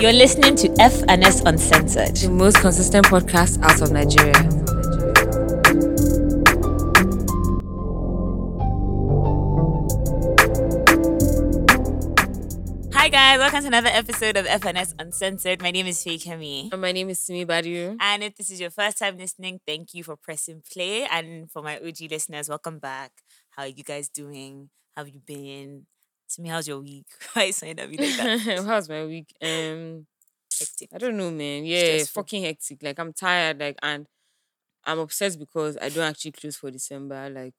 You're listening to FNS Uncensored. The most consistent podcast out of Nigeria. Hi guys, welcome to another episode of FNS Uncensored. My name is Faye Kemi. And my name is Simi Badiu. And if this is your first time listening, thank you for pressing play. And for my OG listeners, welcome back. How are you guys doing? How have you been? To me, how's your week? Why you saying that me like that? How's my week? Um, Hectic. I don't know, man. Yeah, Stressful. fucking hectic. Like I'm tired. Like and I'm obsessed because I don't actually close for December. Like,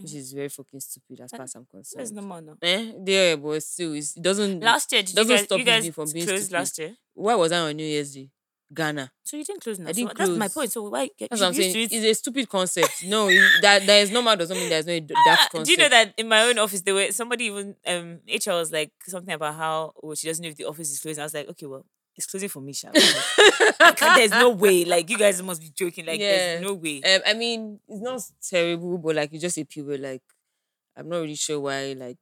which is very fucking stupid as far as I'm There's concerned. no more no. Eh, Yeah, but still, it doesn't. Last year, did you doesn't guys, stop you guys me from being closed stupid. last year? Why was I on New Year's Day? Ghana. So you didn't close now. I didn't That's my point. So why? That's you what I'm saying. it- It's a stupid concept. No, it, that there is normal doesn't mean there's no daft Ah, concept. Do you know that in my own office, there were somebody even um HR was like something about how oh she doesn't know if the office is closed. I was like, okay, well, it's closing for me, Sha. There's no way. Like you guys must be joking. Like there's no way. Um, I mean, it's not terrible, but like it's just a people like I'm not really sure why like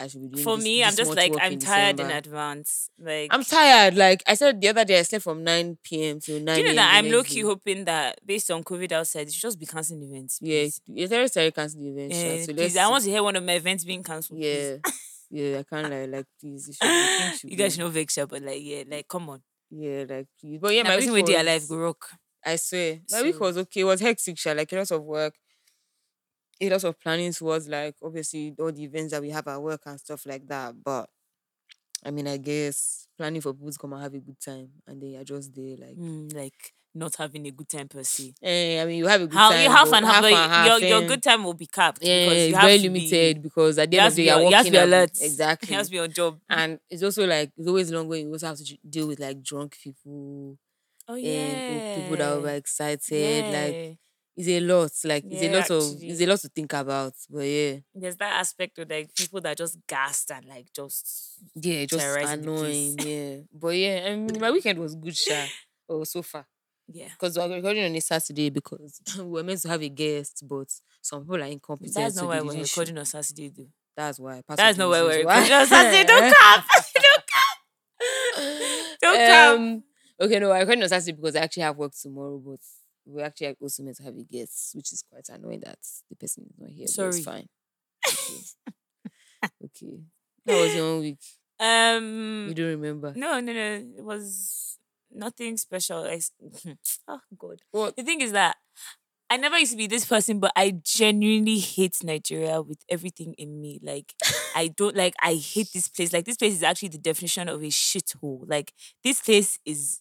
I should be doing for this- me, this I'm just like I'm in tired in advance. Like I'm tired. Like I said the other day, I slept from 9 p.m. to 9 Do you know that I'm low key hoping that based on COVID outside, it should just be canceling events. Yeah, it's very sorry cancel the event. Eh, so please, I want to hear one of my events being cancelled. Yeah, yeah, I can't lie. Like please, it should, you guys know vex, sha, but like yeah, like come on. Yeah, like please. But yeah, Yeah, my week with their life go rock. I swear, my week was okay. It was hectic, sha, like a lot of work, a lot of planning towards like obviously all the events that we have at work and stuff like that. But I mean, I guess planning for people to come and have a good time, and then you're just there, like, Mm, like not having a good time per se. eh, I mean, you have a good How time, you half but and half, but and your, your eh, good time will be capped Yeah, because you it's have very limited Be, because at the end of the day, you're on- you have to be at- alert. exactly. You have to be on job. and it's also like it's always long when you also have to deal with like drunk people Oh and people that are excited. Like Yeah. It's a lot. Like it's a Yeah, lot of actually. it's a lot to think about. But yeah, there's that aspect of like people that just gassed and like just yeah, just Terrorizing the annoying. Yeah, but yeah, I mean, my weekend was good, sha. Oh, so far yeah. because we're recording on a Saturday because we were meant to have a guest, but some people are incompetent. That's so not they why we're didn't show. recording on Saturday, though. That's why. part of That's the not why we're why. recording on Saturday. Don't cap. Don't cap. Don't cap. Um, Okay, no, I recording on Saturday because I actually have work tomorrow, but we're actually also meant to have a guest, which is quite annoying that the person is not here. Sorry. it's fine. Okay. okay. That was your own week. Um. You don't remember. No, no, no. It was nothing special. I oh God. What? The thing is that I never used to be this person, but I genuinely hate Nigeria with everything in me. Like I don't like. I hate this place. Like this place is actually the definition of a shithole. Like this place is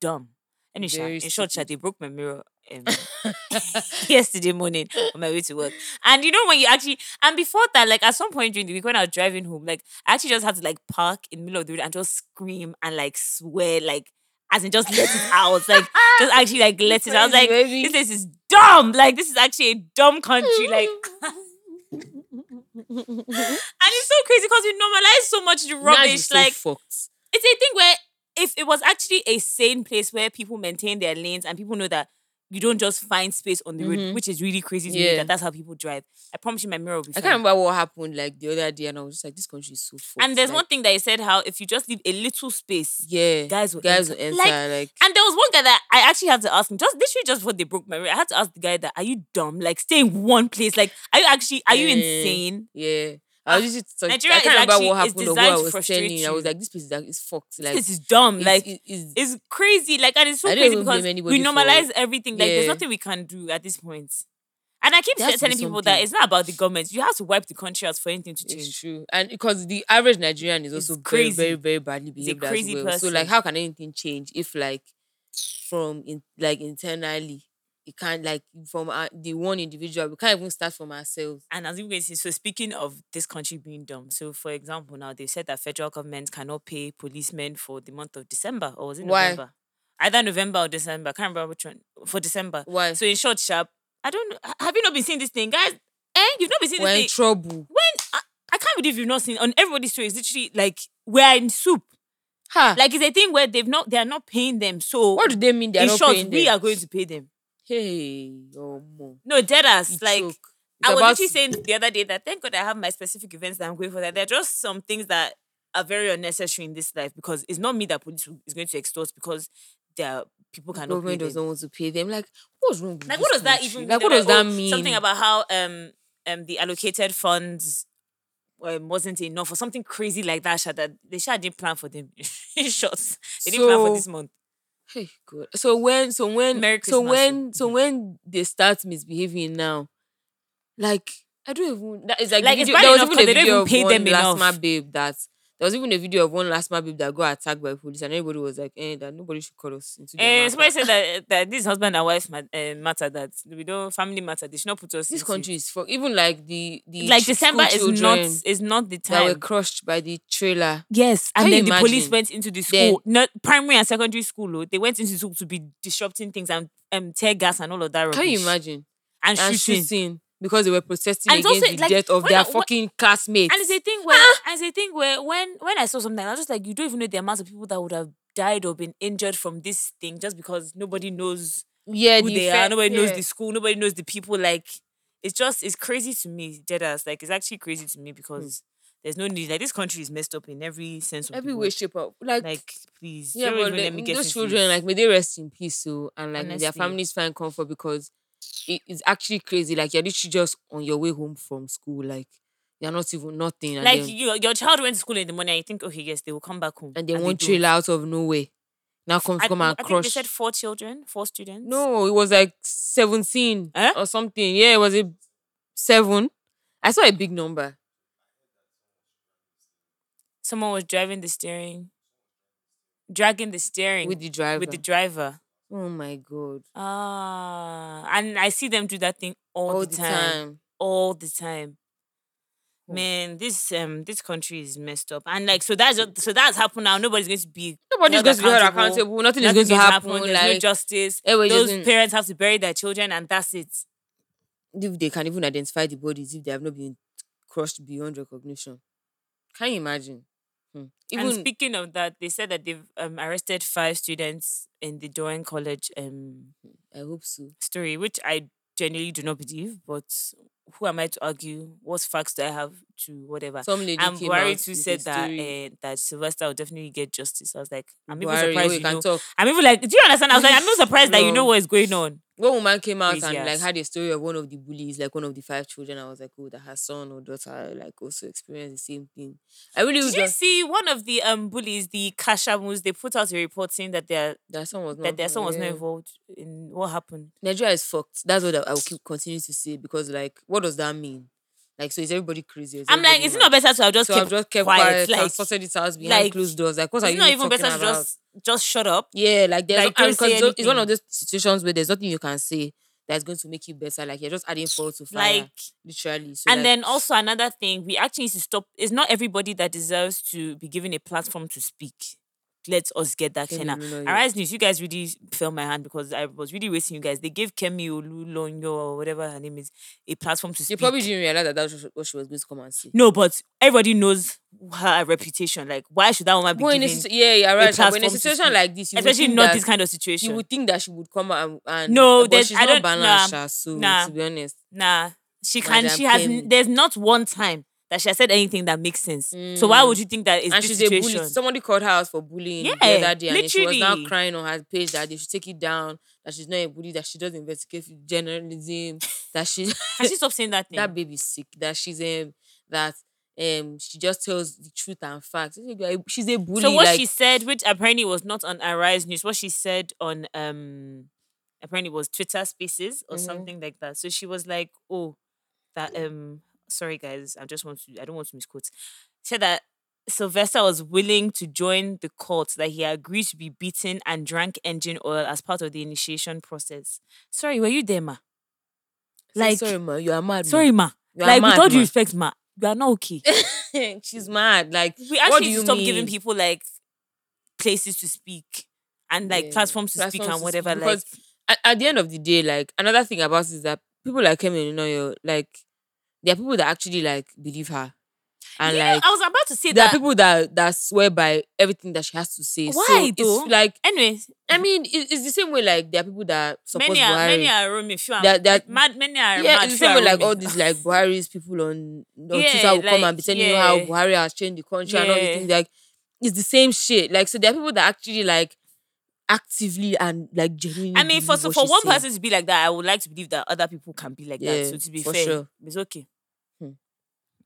dumb. And in, sha- Very in short, sha, they broke my mirror um, yesterday morning on my way to work. And you know when you actually and before that, like at some point during the week when I was driving home, like I actually just had to like park in the middle of the road and just scream and like swear, like as in just let it out, like just actually like let it. out. I was like, this place is dumb. Like this is actually a dumb country. Like. and it's so crazy because we normalize so much the rubbish. you're so like it's a thing where if it was actually a sane place where people maintain their lanes and people know that you don't just find space on the road, Mhm. which is really crazy to me that that's how people drive. I promise you, my mirror will be I fine. can't remember what happened like the other day, and I was just like, this country is so fucked. And there's like, one thing that he said how if you just leave a little space, yeah, guys will guys enter. will enter. Like, Like, and there was one guy that I actually had to ask him, just literally just before they broke my mirror, I had to ask the guy that, are you dumb? Like stay in one place. Like, are you actually are you Eh, insane? yeah. I ah, was just talking, Nigeria I can't remember actually- what happened or designed I was telling. I was like, this place is, like, fucked. Like, this is dumb. it's- like it- it's- it's crazy. Like, and it's so crazy because we anybody for- normalize everything. Like, there's nothing we can do at this point. And I keep There has to be telling people that it's not about the government. You have to wipe the country out for anything to It's change. true, and because the average Nigerian is also crazy. very, very, very badly behaved crazy as well. So, like, how can anything change if, like, from in like internally, it can't like from uh, the one individual, we can't even start from ourselves. And as you guys see, so speaking of this country being dumb, so for example, now they said that federal government cannot pay policemen for the month of December, or was it Why? November? Either November or December. I can't remember which one. For December. Why? So in short, sharp. I don't Have you not been seeing this thing, guys? Eh? You've not been seeing We're in thing. trouble. when I, I can't believe you've not seen on everybody's story. It's literally like we're in soup. Ha! Like it's a thing where they've not they are not paying them. So what do they mean? They're in not short, paying we them? are going to pay them. Hey, oh mo. No, dead ass. You Like. It's I was to- saying the other day that thank God I have my specific events that I'm going for. That there are just some things that are very unnecessary in this life because it's not me that police is going to extort because their people cannot government doesn't want to pay them. Like, what's wrong with Like, what does that country? even mean? Like, what does that "Oh, mean? Something about how um um the allocated funds um, wasn't enough or something crazy like that. Sha, that they sha didn't plan for them. In short, they didn't plan for So- this month. Hey God. So when so when Merry so Christmas, when oh. so when they start misbehaving now, like I don't even that is like, Like, video, there was even a 'cause they don't video even of pay one them last enough. ma babe that there was even a video of one last babe that got attacked by police and everybody was like, eh, that nobody should call us into their Eh, matter. somebody said that that this husband and wife mat- uh, matter that we don't family matter. They should not put us. In this into- country is fuck. Even like the the like ch- December is not is not the time that were crushed by the trailer. Yes, and Can you then the police went into the Then- school, not primary and secondary school. oh, They went into school to be disrupting things and um, tear gas and all of that. Rubbish. Can you imagine? And, And shooting. shooting because they were protesting And against also, the like, death of their I- fucking classmates. And it's a thing where, ah! and it's a thing where when when I saw something, I was just like, you don't even know the amount of people that would have died or been injured from this thing just because nobody knows yeah, who the they are, nobody knows the school, nobody knows the people. Like, it's just it's crazy to me, Deadass. Like, it's actually crazy to me hmm. because there's no need. Like, this country is messed up in every sense of every the way, shape, or like, Like, please, yeah, but let me get those children, like, may they rest in peace, so and like may their families find comfort because it is actually crazy. Like, you're literally just on your way home from school, like you're not even nothing, and like then, your, your child went to school in the morning and you think, okay, yes, they will come back home. and they won't don't. trail out of nowhere. Now come I, come I and think crush. they said four children, four students. no, it was like seventeen Eh? or something. Yeah, it was a seven. I saw a big number. someone was driving the steering, dragging the steering with the driver. with the driver. Oh my god! Ah, and I see them do that thing all, All the, time, all the time. Hmm. Man, this um this country is messed up, and like so that's just, so that's happened now. Nobody's going to be Nobody's going to be held accountable. accountable. Nothing is going to happen. There's no justice. Those just- parents have to bury their children, and that's it. if they can even identify the bodies if they have not been crushed beyond recognition. Can you imagine? Hmm. and Even speaking of that, they said that they've um, arrested five students in the Dowen College um I hope so. story, which I genuinely do not believe. But who am I to argue? What facts do I have to whatever? Some lady and Buhari too said that uh, that Sylvester will definitely get justice. I was like, I'm even Buhari, oh, surprised you know. talk. I'm even like, do you understand? I was like, I'm not surprised that you know what is going on. One woman came out Crazy and like had a story of one of the bullies, like one of the five children. I was like, oh, that her son or daughter like also experienced the same thing. I really Did you just see one of the um bullies, the Kashamus? They put out a report saying that their that son was not that their son was not involved in what happened. Nigeria is fucked. That's what I I will keep continuing to say because like, what does that mean? Like, so is everybody crazy? Is I'm like, is it not better to have just So kept I've just kept quiet? quiet, like, and sorted it out behind like, closed doors. Like, what are you not even better talking to just just shut up? Yeah, like there's Like, no, don't and say because it's, it's one of those situations where there's nothing you can say that's going to make you better. Like you're just adding fuel to fire, Like, literally. So and like, then also another thing, we actually need to stop. It's not everybody that deserves to be given a platform to speak. Let us get that clear. Olunloyo. Arise News, you guys really felt my hand because I was really wasting you guys. They gave Kemi Olunloyo or whatever her name is a platform to speak. you probably didn't realize that that's what she was going to come and say. no, but everybody knows her reputation. Like, why should that woman be But in a, given? situ- yeah, yeah, right. But in a situation like this, you Especially not this kind of situation. You would think that she would come and, and No, but there's- she's I not balanced. nah, so nah. to be honest, Nah, she can. Madam She has. Kemi. There's not one time that she has said anything that makes sense. So why would you think that is and this she's situation? a bully. Somebody called her out for bullying the Yeah, other day, and she was now crying on her page that they should take it down. That she's not a bully. That she does investigate journalism. that she Can she stopped saying that thing? that baby's sick. That she's um that um she just tells the truth and facts. She's a bully. so what like, she said, which apparently was not on Arise News, what she said on um apparently was Twitter Spaces or Mhm. something like that. So she was like, "Oh, that um sorry guys, I just want to I don't want to misquote." Said that Sylvester was willing to join the cult that he agreed to be beaten and drank engine oil as part of the initiation process. Sorry, were you there, ma? Like- sorry, ma, you are mad. Sorry, ma. You like with mad, all due respect, ma, you are not okay. she's mad. Like we actually do need you to stop mean? giving people like places to speak and like Yeah, platforms to speak platforms and to whatever. speak, like because at, at the end of the day, like another thing about is that people like Kemi Olunloyo, like there are people that actually like believe her. And Yeah, like I was about to say there are that. people that that swear by everything that she has to say. so Why it's though? like anyway, I mean, it, it's the same way like there are people that support many are Buhari. many are roaming. Few are That- that- mad. Many are yeah, mad. it's the same way like all these like Buhari's people on, on Yeah, Twitter will come and be telling you how yeah. Buhari has changed the country and all these things. Like it's the same shit. Like so there are people that actually like actively and like genuinely. I mean, for so for one saying. person to be like that, I would like to believe that other people can be like that. Yeah, So to be for fair, sure. it's okay. Hmm.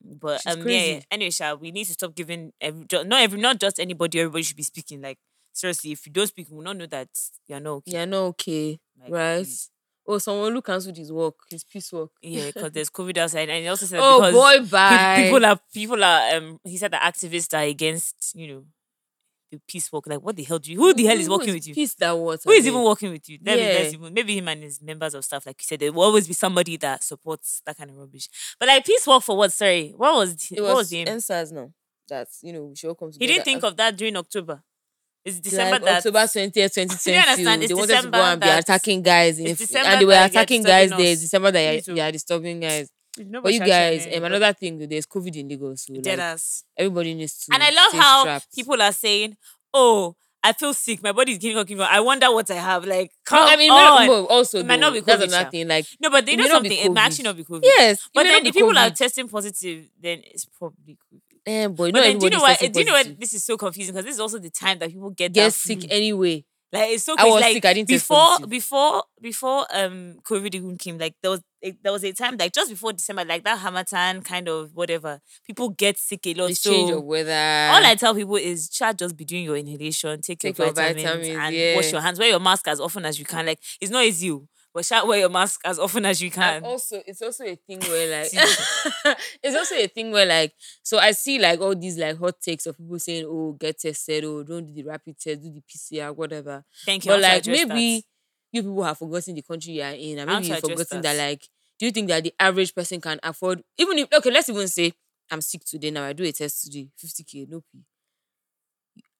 But She's um, yeah, crazy. yeah. Anyway, shall we need to stop giving every not every not just anybody. Everybody should be speaking. Like seriously, if you don't speak, we will not know that you're not okay. Yeah, no, okay, Like, right? please. Oh, someone who cancelled his work, his peace work. Yeah, because there's COVID outside, and he also said Oh because boy, bye. people are people are um. He said that activists are against you know the peace walk. Like, what the hell do you? Who the hell is Who working with you? Peace that what? Who is even working with you? Yeah. even, maybe him and his members of staff, like you said, there will always be somebody that supports that kind of rubbish. But like peace walk for what? Sorry, what was the- It what was was the? NSAS now. That's you know we should all come He didn't think of that during October. It's December like that October 20th, 2020. understand? It's they wanted to go and be attacking guys. In it's if- December and they were attacking guys there. December that you're, they are disturbing guys. No But you guys, eh, um, another thing, there's COVID in Lagos. So like, everybody needs to. And I love stay how strapped. people are saying, "Oh, I feel sick. My body's giving up. I wonder what I have." Like, No, come I mean, on. no, also, It might not be that's COVID, another thing. Like, No, but they know may not be something. It might actually not be COVID. yes, But then if people are testing positive, then it's probably COVID. Eh, boy, But not then do you know what? Do you know what? This is so confusing because this is also the time that people get Get sick anyway. Like it's so I was like, sick, I didn't before before before um COVID even came. Like there was it, there was a time like just before December, like that Harmattan kind of whatever. People get sick a lot. So change of weather. all I tell people is try just be doing your inhalation, take, Take your your vitamins, vitamins, and wash your hands. Wear your mask as often as you can. Like it's not easy, oh, but shall wear your mask as often as you can. And also, it's also a thing where like it's also a thing where like so I see like all these like hot takes of people saying, "Oh, get tested, oh, don't do the rapid test, do the PCR, whatever." Thank you. But like maybe that. you people have forgotten the country you are in, and maybe you've forgotten that. that. like, do you think that the average person can afford even if okay, let's even say I'm sick today now, I do a test today, 50k, no P.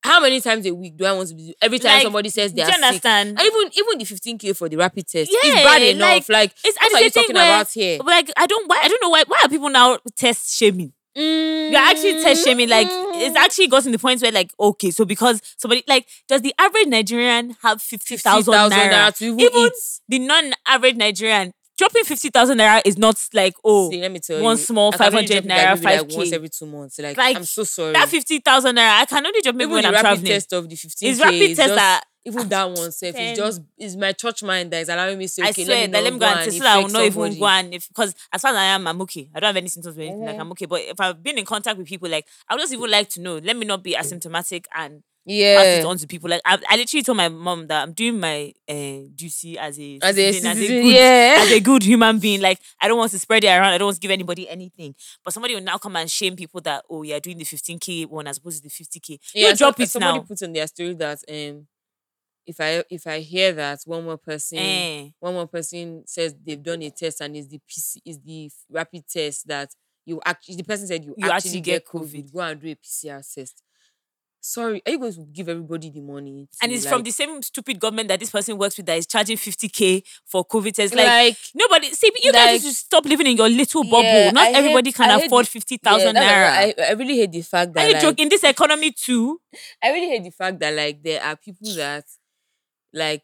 How many times a week do I want to be? Every time Like, somebody says they do are you sick, understand? and even even the 15k for the rapid test is bad enough. like, Like, It's, what are you it's a thing talking where, about here? Like I don't why I don't know why why are people now test shaming? You're actually test mm-hmm. shaming. Like it's actually gotten to the point where like okay, so because somebody like does the average Nigerian have fifty thousand 50,000 naira? naira Even eat. the non-average Nigerian dropping fifty thousand naira is not like oh See, let me tell one you, small I can only 500 drop naira, maybe, like 5K. once every two months. Like, Like, I'm so sorry. that fifty thousand naira. I can only drop maybe even when I'm traveling. test of the 15k It's rapid test that even that one self is just is my church mind that is allowing me to say I okay swear let me that let me go and test so that I will not even somebody. go and if because as far as I am, I'm okay. I don't have any symptoms or anything. Like Mhm. I'm okay. But if I've been in contact with people, like I would just even like to know. Let me not be asymptomatic and pass yeah it on to people. Like I, I literally told my mom that I'm doing my uh, duty as a as a citizen, citizen, good, yeah as a good human being. Like I don't want to spread it around. I don't want to give anybody anything. But somebody will now come and shame people that oh you're doing the 15k one as opposed to the 50k. yeah you drop so- it somebody now. put on their story that um if I if I hear that one more person Eh. one more person says they've done a test and it's the PC is the rapid test that you actually the person said you, You actually, actually get COVID. COVID. Go and do a PCR test. Sorry, are you going to give everybody the money? and it's from the same stupid government that this person works with that is charging 50k for COVID tests. like, Like, nobody see you guys like- need to stop living in your little bubble. Yeah, Not I hate- everybody can I afford fifty yeah, naira. I, I really hate the fact that Are you like, joking? In this economy too. I really hate the fact that like there are people that like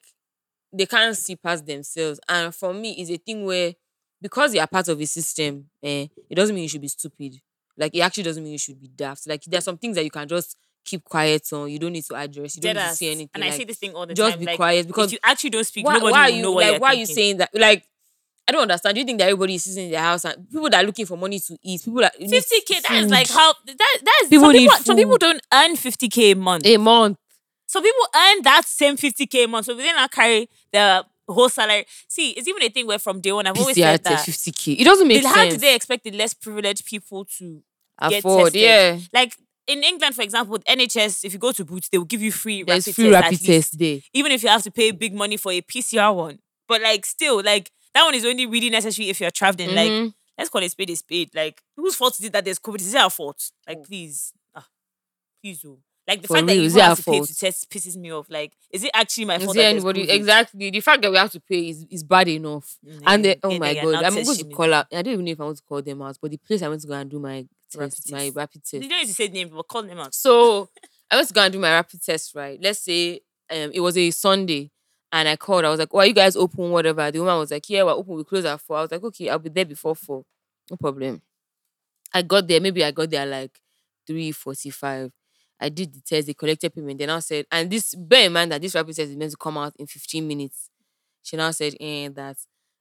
they can't see past themselves. And for me, it's a thing where because you are part of a system, eh, it doesn't mean you should be stupid. Like it actually doesn't mean you should be daft. Like there's some things that you can just keep quiet on. You don't need to address. You don't need to say anything. And I like, say this thing all the just time. Just be like, quiet because you actually don't speak, why, nobody why will you know like why are you saying that? Like I don't understand. Do you think that everybody is sitting in their house and people that are looking for money to eat, people that 50k, that is like how that that is People some people, some people don't earn 50k a month. a month. Some people earn that same 50k a month. So they not carry the whole salary. See, it's even a thing where from day one I've always said that. 50k. It doesn't make How do they expect the less privileged people to get afford? Yeah. like in England, for example, with NHS, if you go to Boots, they will give you free There's rapid free tests rapid test day. even if you have to pay big money for a PCR one. But like still, like that one is only really necessary if you're traveling. Like Mhm. let's call it spade a spade. Like whose fault is it that there's COVID? Is it our fault? Like Oh. please, ah, please, oh. Like the For fact that you is have to pay fault? to test pisses me off. Like, is it actually my Is fault? there that there's anybody COVID? exactly the fact that we have to pay is, is bad enough. Mm, And oh my god, I'm going to call out. I don't even know if I want to call them out, but the place I went to go and do my test, my test. rapid test. You don't need to say name, but call them out. So I went to go and do my rapid test, right? Let's say um, it was a Sunday and I called. I was like, Oh, are you guys open? Whatever. The woman was like, Yeah, we're open. We close at four. I was like, Okay, I'll be there before four. No problem. I got there. Maybe I got there like 3.45. I did the test, they collected payment. Then I said, and this bear in mind that this rapid test is meant to come out in 15 minutes. She now said, eh, that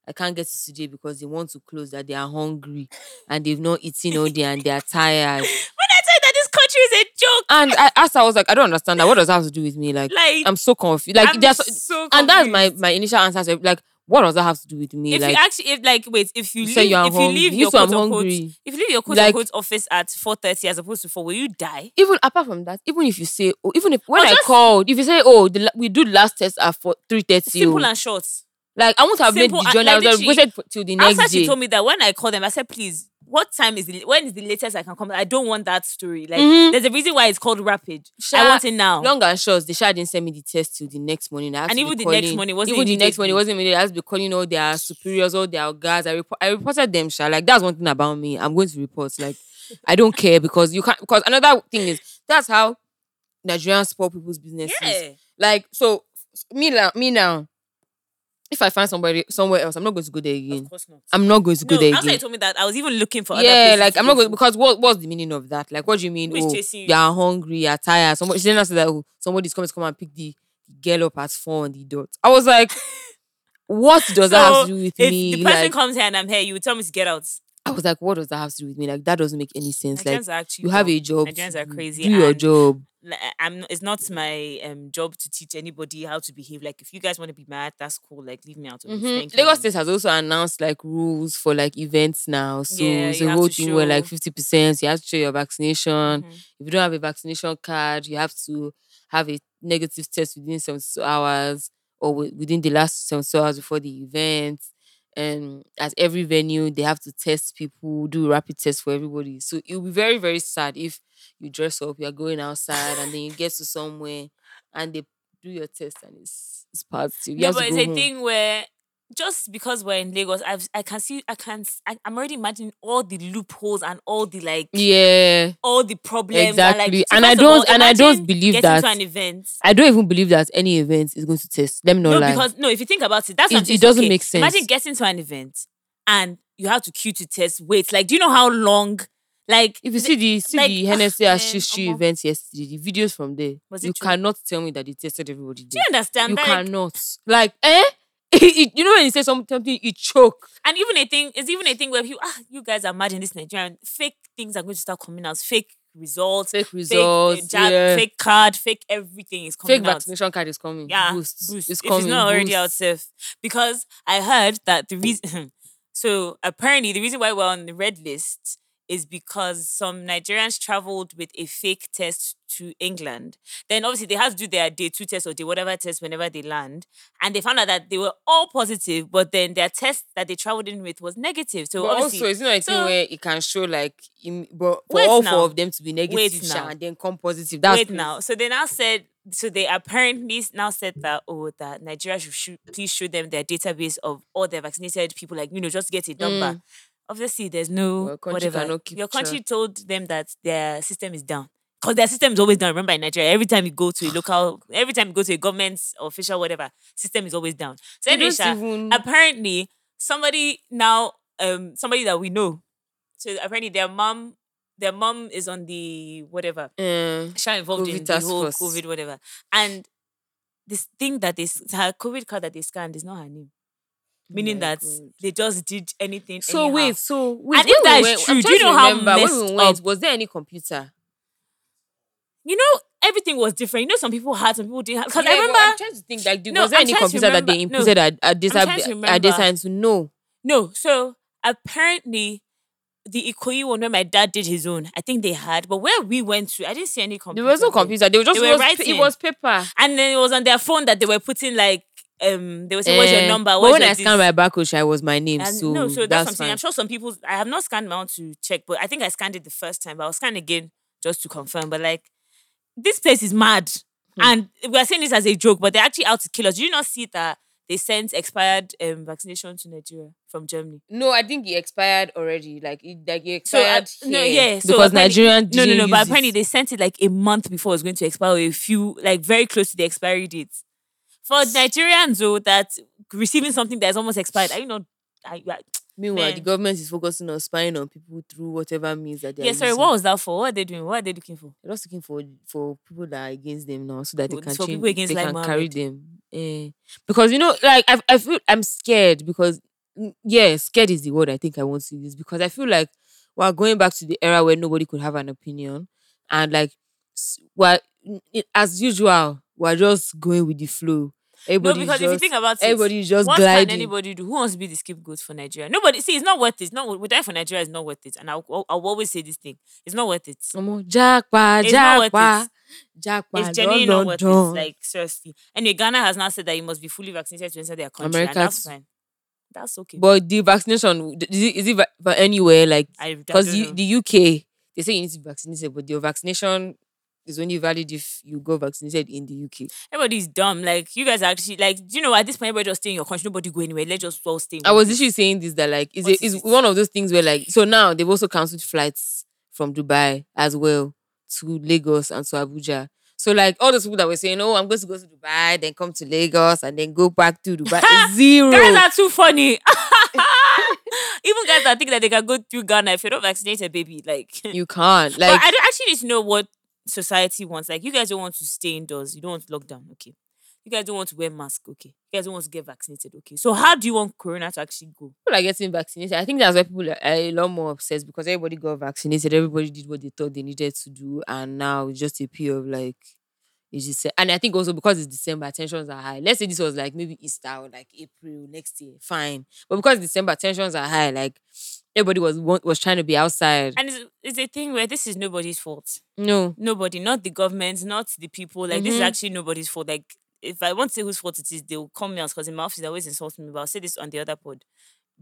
I can't get it today because they want to close, that they are hungry and they've not eaten all day and they are tired. When I tell you that this country is a joke, And I asked I was like, I don't understand that. What does that have to do with me? Like, like I'm so confused. Like, I'm so and that's my my initial answer. So, like, what does that have to do with me? if like, you actually if like wait if you you leave you if you leave You your quote unquote if you leave your quote Like- unquote office at four thirty as opposed to four, will you die? even apart from that, even if you say, oh, even if when I just- called, if you say, oh, the, we do the last test at four three thirty, oh. Simple and short. like I won't have made simple the and- journey. like I was like, waited till the next After she told me that when I called them, I said, please, what time is the when is the latest I can come? I don't want that story. Like Mhm. there's a reason why it's called rapid. I want it now. Long and short, the sha didn't send me the test till the next morning. And even the next morning wasn't even the next morning wasn't immediate. I had to be calling all their superiors, all their guys. I report, I reported them. Sha. Like that's one thing about me. I'm going to report. Like I don't care because you can't. Because another thing is that's how Nigerians spoil people's businesses. yeah. Like so, me now, me now. If I find somebody somewhere else, I'm not going to go there again. Of course not. I'm not going to go no, there after you told me that, I was even looking for other Yeah, like I'm not going to. because what what's the meaning of that? Like, what do you mean? Who is Oh, chasing you? are hungry, you're tired. Somebody she didn't say that oh, somebody's coming to come and pick the girl up at four on the dot. I was like, what does that have to do with me? If me? the person Like, comes here and I'm here, you would tell me to get out. I was like, what does that have to do with me? Like, that doesn't make any sense. Like, Nigerians actually you have a job. Nigerians are crazy. Do your job. I'm. It's not my um job to teach anybody how to behave. Like, if you guys want to be mad, that's cool. Like, leave me out of it. Mhm. Thank. Lagos State has also announced like rules for like events now. So Yeah, it's a whole thing where like 50%, you have to show your vaccination. Mhm. If you don't have a vaccination card, you have to have a negative test within 72 hours or within the last 72 hours before the event. And at every venue, they have to test people, do rapid tests for everybody. So it'll be very, very sad if you dress up, you're going outside, and then you get to somewhere and they do your test and it's, it's positive. You to but it's a thing where just because we're in Lagos, I've I can see I can I, am already imagining all the loopholes and all the like Yeah. all the problems. Exactly. And, like, And I of all, don't- and I don't believe that- an event. I don't even believe that any event is going to test. Let me not No, lie. because no, if you think about it, that's It- it doesn't Okay, make sense. Imagine getting to an event and you have to queue to test. Wait, like, do you know how long? Like, if you see the see like, the ah, Hennessy man, Ashishi omo. event yesterday, the videos from there, you true? cannot tell me that they tested everybody do you understand? You Like, cannot. Like, eh? You know when you say something, you choke. And even a thing, it's even a thing where you ah, you guys are mad in this Nigerian. Fake things are going to start coming out. Fake results, Fake fake uh, results, jab, yeah. fake card, fake everything is coming Fake out. vaccination card is coming. Yeah, boost. boost. It's if coming. it's not already out safe. Because I heard that the reason so apparently the reason why we're on the red list is because some Nigerians traveled with a fake test to England. Then obviously they have to do their day two test or day whatever test whenever they land. And they found out that they were all positive, but then their test that they traveled in with was negative. So But obviously also, it's not a thing where it can show like, im- but for all now. four of them to be negative and then come positive. That's wait crazy. now. So they now said, so they apparently now said that oh that Nigeria should please show them their database of all their vaccinated people, like you know, just get a number. Mm. Obviously, there's no Well, whatever. Your country track. told them that their system is down. Because their system is always down. Remember in Nigeria, every time you go to a local, every time you go to a government official, whatever, system is always down. So anyway, even- apparently somebody now, um, somebody that we know. So apparently their mom, their mom is on the whatever Eh, Sha involved in COVID the whole. COVID, whatever. And this thing that is her COVID card that they scanned is not her name. Meaning my that God. they just did anything. So anyhow. wait, so wait, And if that we is true, do you know how remember when we messed went? up- Was there any computer? you know everything was different. You know, some people had, some people didn't. Have. Because Yeah, I remember I'm trying to think like, No, was there I'm any computer that they remember- no, inputted at at this to at this remember. time to know? no. So apparently. The Ikoyi one where my dad did his own, I think they had, but where we went to, I didn't see any computer. There was no computer. They were just They were was, writing. it was paper. And then it was on their phone that they were putting like um they were saying, What's your Eh, number? But when your I this?" scanned my barcode, it was my name. And so no, so that's, that's something. fine. I'm sure some people. I have not scanned my own to check, but I think I scanned it the first time. But I'll scan again just to confirm. But like, this place is mad, Hmm. and we are saying this as a joke, but they're actually out to kill us. Do you not see that they sent expired um, vaccination to Nigeria from Germany. No, I think it expired already. Like it, like it So uh, expired. no, yeah, so because Nigerian No, no, no. But apparently it. they sent it like a month before it was going to expire, a few like very close to the expiry date. For Nigerians, though, that receiving something that is almost expired, are you not? I, I, Meanwhile, the government is focusing on spying on people through whatever means that they yeah, are sorry. using. What was that for? What are they doing? What are they looking for? They're just looking for for people that are against them now, so that they can change, people against they Lai can carry them. Eh. Because you know, like I, I feel I'm scared because yeah, scared is the word I think I want to use because I feel like we're going back to the era where nobody could have an opinion and like well, as usual, we're just going with the flow. No, because just, if you think about it, everybody is just what gliding. can anybody do? Who wants to be the scapegoat for Nigeria? Nobody. See, it's not worth it. It's not. We're dying for Nigeria. It's not worth it. And I'll, I'll, I'll always say this thing. It's not worth it. Omo, Jackpa, It's not worth Jackpa, it. Jackpa, It's genuinely not worth it. Like seriously. Anyway, Ghana has now said that you must be fully vaccinated to enter their country, and that's fine. That's okay. But the vaccination is it, is it va- for anywhere like I, I because the UK they say you need to be vaccinated, but your vaccination is only valid if you go vaccinated in the UK. everybody's dumb. Like you guys are actually like, do you know at this point everybody just stay in your country. Nobody go anywhere. Let's just all stay. I was literally saying this that like is it is one of those things where like so now they've also cancelled flights from Dubai as well to Lagos and to Abuja. So like all those people that were saying, oh, I'm going to go to Dubai, then come to Lagos, and then go back to Dubai, zero. Guys are too funny. Even guys that think that they can go through Ghana if you're not vaccinated, baby. Like, you can't but like I don't actually need to know what society wants. Like, you guys don't want to stay indoors. You don't want lockdown. Okay. You guys don't want to wear mask. Okay. You guys don't want to get vaccinated. Okay. So how do you want Corona to actually go? people are getting vaccinated. I think that's why people are a lot more obsessed because everybody got vaccinated. Everybody did what they thought they needed to do, and now it's just a period of like it's just. And I think also because it's December, tensions are high. Let's say this was like maybe Easter or like April next year, fine. But because December, tensions are high. Like everybody was was trying to be outside. And it's, it's a thing where this is nobody's fault. No, Nobody, not the government, not the people. Like, this is Mhm. actually nobody's fault. Like, if I want to say whose fault it is, they'll call me out because in my office, they always insult me. But I'll say this on the other pod.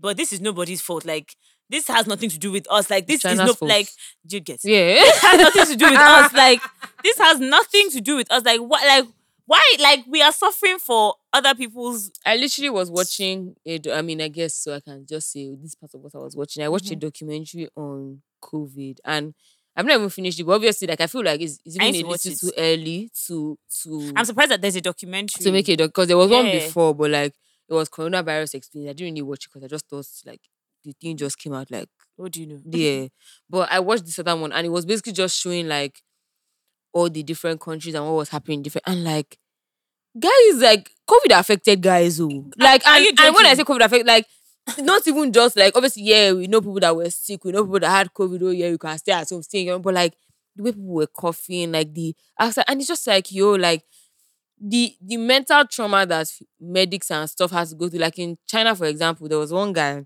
But this is nobody's fault. Like, this has nothing to do with us. Like, this is China's no, fault. like, do you get it? yeah. This has nothing to do with us. Like, this has nothing to do with us. Like, what, like, why? Like, we are suffering for other people's. I literally was watching it. I mean, I guess so I can just say this part of what I was watching. I watched a mm-hmm. documentary on COVID and I've not even finished it, but obviously, like I feel like it's, it's even a little it. too early to to I'm surprised that there's a documentary. to make it because there was one before, but like it was coronavirus explained. I didn't really watch it because I just thought like the thing just came out like What do you know? yeah. but I watched this other one and it was basically just showing like all the different countries and what was happening different and like guys like COVID affected guys oh. who like are and, and when I say? COVID affected like not even just like obviously yeah we know people that were sick we know people that had COVID oh yeah you can stay at home stay in your- but like the way people were coughing like the outside and it's just like yo like the the mental trauma that medics and stuff has to go through like in China for example there was one guy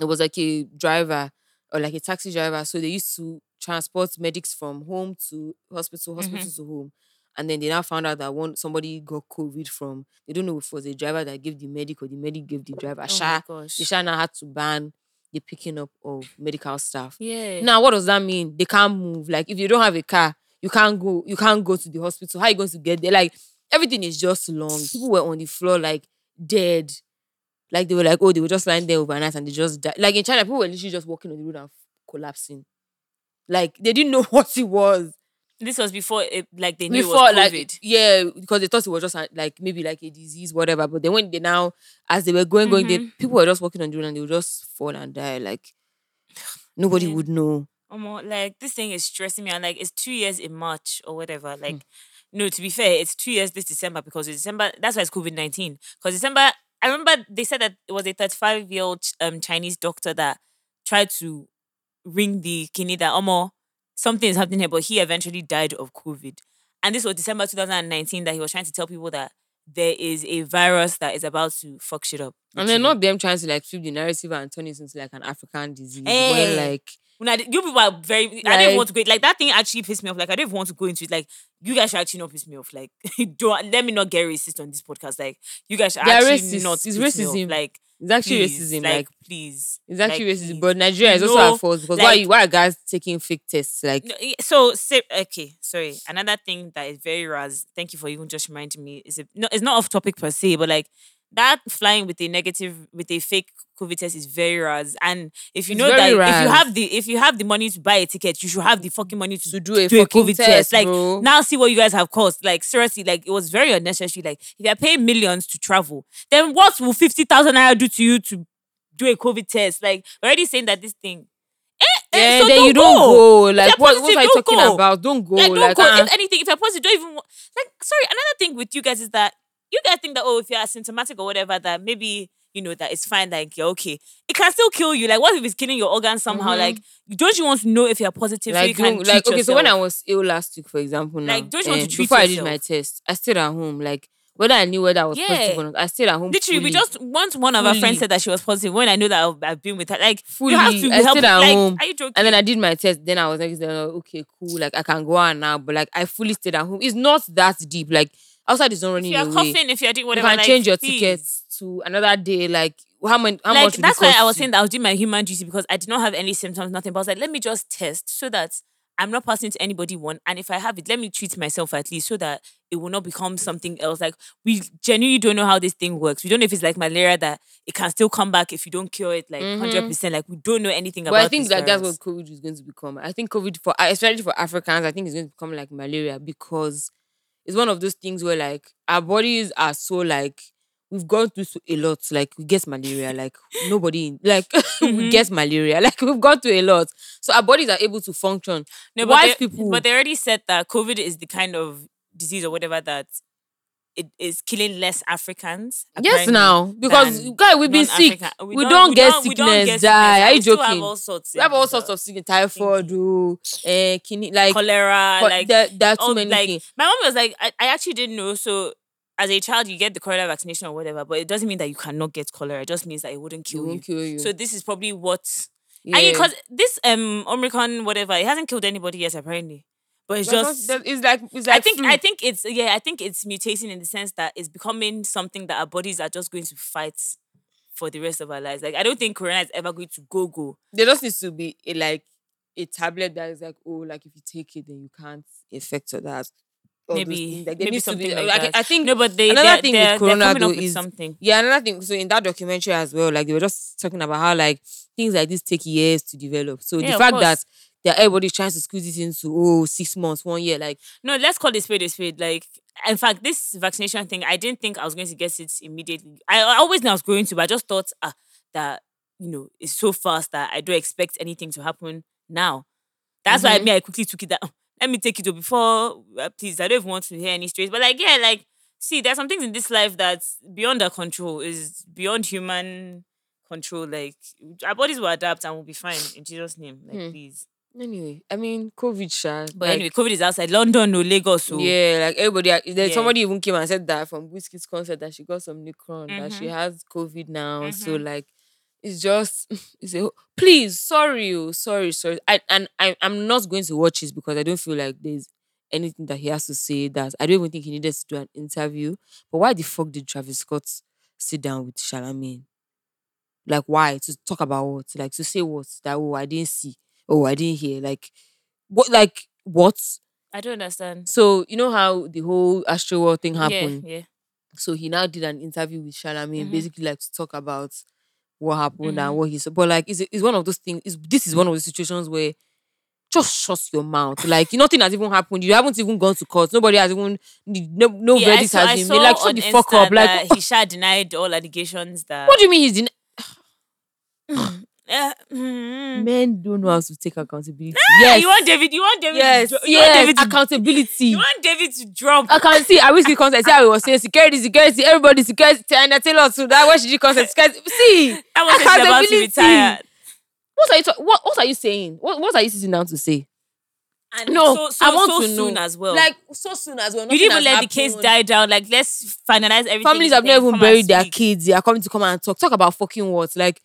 it was like a driver or like a taxi driver. So they used to transport medics from home to hospital, mm-hmm. hospital to home. And then they now found out that one somebody got COVID from they don't know if it was the driver that gave the medic or the medic gave the driver. Oh my Sha, gosh. the Sha now had to ban the picking up of medical staff. Yeah. Now, what does that mean? They can't move. Like if you don't have a car, you can't go. You can't go to the hospital. How are you going to get there? Like everything is just long. People were on the floor like dead. Like they were like, oh, they were just lying there overnight and they just died. Like in China, people were literally just walking on the road and collapsing. Like they didn't know what it was This was before, it, like they knew before. it was Like COVID. yeah, because they thought it was just like maybe like a disease, whatever. But then when they now, as they were going, going, they people were just walking on the road and they would just fall and die. Like nobody Man. would know. Omo, like this thing is stressing me. And like it's two years in March or whatever. Hmm. Like, no, to be fair, it's two years this December because it's December. That's why it's COVID nineteen. Because December, I remember they said that it was a thirty five year old um Chinese doctor that tried to ring the kidney that Omo something is happening here, but he eventually died of COVID. And this was December two thousand and nineteen that he was trying to tell people that there is a virus that is about to fuck shit up. And they're not them trying to like flip the narrative and turn it into like an African disease. Eh. When like When I, you people are very. I don't even want to go. Like that thing actually pissed me off. Like I don't even want to go into it. Like you guys should actually not piss me off. Like don't let me not get racist on this podcast. Like you guys should actually racist. not. It's piss me off. racism. Like it's actually please, racism. Like, Like, please. it's actually like, racism. please. But Nigeria is also No, at fault because why like- you why are guys taking fake tests? Like No, so say, okay, sorry. Another thing that is very raz. Thank you for even just reminding me. Is it no? It's not off topic per se, but like that flying with a negative with a fake COVID test is very rare. And if you It's know that very if you have the if you have the money to buy a ticket, you should have the fucking money to, To do a do a COVID test, test. Like bro. now see what you guys have cost. Like seriously, like it was very unnecessary. Like if you're paying millions to travel, then what will fifty thousand naira do to you to do a COVID test? Like already saying that this thing. Eh, eh, Yeah, so then don't you don't go. Like what, what positive, are you talking go. about? Don't go. Like, don't like, go. uh-uh. If anything, if you're positive, don't even like. Sorry, another thing with you guys is that you guys think that oh, if you're asymptomatic or whatever, that maybe you know that it's fine. Like you're okay. It can still kill you. Like what if it's killing your organs somehow? Mhm. Like don't you want to know if you're positive so you like, can don't- treat like okay, so when I was ill last week, for example, now, Like, don't you want to eh, treat before I did my test, I stayed at home. Like whether I knew whether I was positive or not, I stayed at home. Literally, we just once one of our friends said that she was positive. When I know that I've, I've been with her, like fully. you have to I help. stayed at like, home. are you joking? And then I did my test. Then I was like, okay, cool. Like I can go out now, but like I fully stayed at home. It's not that deep. Like outside is not running if you're away. coughing, if you're doing whatever, You can like, change your please. tickets to another day. Like how many? How like much? that's why I was you? saying that I was doing my human duty because I did not have any symptoms, nothing. But I was like, let me just test so that I'm not passing to anybody one. And if I have it, let me treat myself at least so that it will not become something else. Like we genuinely don't know how this thing works. We don't know if it's like malaria that it can still come back if you don't cure it like mm-hmm. 100 percent. Like we don't know anything But about. I think this like that's what COVID is going to become. I think COVID for especially for Africans, I think it's going to become like malaria because it's one of those things where like our bodies are so like we've gone through so- a lot. Like we get malaria, like nobody like we Mhm. get malaria. Like we've gone through a lot. So our bodies are able to function. No, but they, people But they already said that COVID is the kind of disease or whatever that it is killing less Africans. Yes, now because guy we've been sick. non-African. We, don't, get we sickness. don't get die. Are you we joking? Have all sorts. we have all of, sorts uh, of sickness, typhoid, eh, kidney, like cholera, but like there, there are too all- many like things. my mom was like, I, I actually didn't know. So as a child, you get the cholera vaccination or whatever, but it doesn't mean that you cannot get cholera. It just means that it wouldn't It kill you. won't kill you. So this is probably what yeah. and because this um Omicron whatever it hasn't killed anybody yet apparently, but it's That's just. not- it's like it's like I think flu. I think it's yeah I think it's mutating in the sense that it's becoming something that our bodies are just going to fight for the rest of our lives. Like I don't think Corona is ever going to go go. there just needs to be a like a tablet that is like oh like if you take it then you can't others. All those Maybe. Like, there maybe needs to be- something like I, that. I think No, but they Another they're, thing they're, they're Corona, though, with is- something. yeah another thing. So in that documentary as well, like they were just talking about how like things like this take years to develop. So Yeah, the fact that that everybody's trying to squeeze it into oh six months, one year, like No, let's call it spade a spade. Like, in fact, this vaccination thing, I didn't think I was going to get it immediately. I, I always knew I was going to, but I just thought ah, that, you know, it's so fast that I don't expect anything to happen now. That's why I mean, I quickly took it that, "Oh, let me take it to before, uh, please, I don't even want to hear any straight. But like, yeah, like, see, there's some things in this life that's beyond our control, is beyond human control. Like, our bodies will adapt and we'll be fine in Jesus' name. Like, Hmm. please. Anyway. I mean COVID, sha, But like, anyway, COVID is outside London, no Lagos. So Yeah, like everybody. Yeah. somebody even came and said that from Wizkid's concert that she got some Nicron, that she Mhm. has COVID now. So Mhm. like, it's just it's a please, sorry, oh, sorry, sorry. I and I I'm not going to watch this because I don't feel like there's anything that he has to say. That I don't even think he needed to do an interview. But why the fuck did Travis Scott sit down with Charlamagne? Like why to talk about what? Like to say what? That oh I didn't see. Oh I didn't hear. Like what? Like what? I don't understand. So you know how the whole Astroworld thing happened. yeah. So he now did an interview with Charlamagne, Mhm. basically like to talk about what happened Mhm. and what he said. But like, it's, it's one of those things. This is one of the situations where just shut your mouth. Like nothing has even happened. You haven't even gone to court. Nobody has even no no Yeah, verdict saw- has been made. Like shut the fuck Insta up. Like he sha denied all allegations that. what do you mean he's den- Uh, mm. men don't know how to take accountability? Ah, yes, You want David? You want David? yes, to, you want yes. David to, accountability. you want David to drop? I can see. I wish the concert. See how he was saying security, security, everybody, security. And I tell us to that. Where should you concert? Security. See, that was about to accountability. retire. what are you? what What are you saying? What What are you sitting down to say? And No, so, so, I want so to soon know. as well. Like so soon as well. you didn't even let the case die down. Like let's finalize everything. Families have never even buried their kids. They are coming to come and talk. Talk about fucking what? Like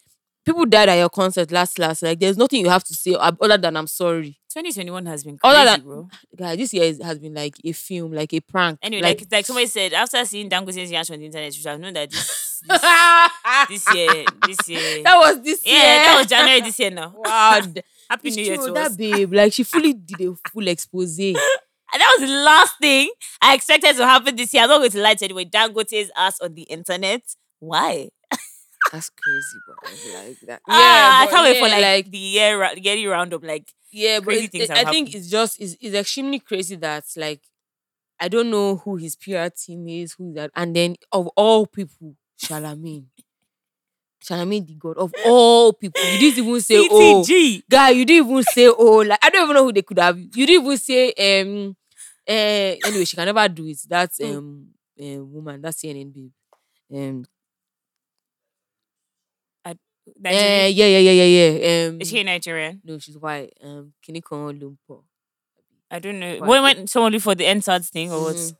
people died at your concert last last. Like there's nothing you have to say other than I'm sorry. 2021 has been crazy, than- bro. This year is, has been like a film, like a prank. Anyway, like, like, like somebody said, after seeing Dangote's reaction on the internet, you should have known that this this, this year, this year, that was this yeah, year. that was January this year now. wow. Happy It's New Year to that us. babe, like she fully did a full expose. And that was the last thing I expected to happen this year. I'm not going to lie to anyone. Dangote's ass on the internet Why? That's crazy, bro. Like that. ah, I can't wait for yeah, like, the year yearly roundup. Like yeah, but it- things it- I think it's just it's, it's extremely crazy that like I don't know who his PR team is, who that, and then of all people, Charlamagne. Charlamagne the god of all people. You didn't even say oh CTG. guy, you didn't even say oh like I don't even know who they could have. You didn't even say um uh anyway, she can never do it. That's Who? um uh, woman, that's CNN babe. Um uh, yeah, yeah, yeah, yeah, yeah. Um Is she Nigerian? no, she's white. Um Kinikon Lumpo. I don't know. Why? When went look for the NSARS thing or what? Mhm.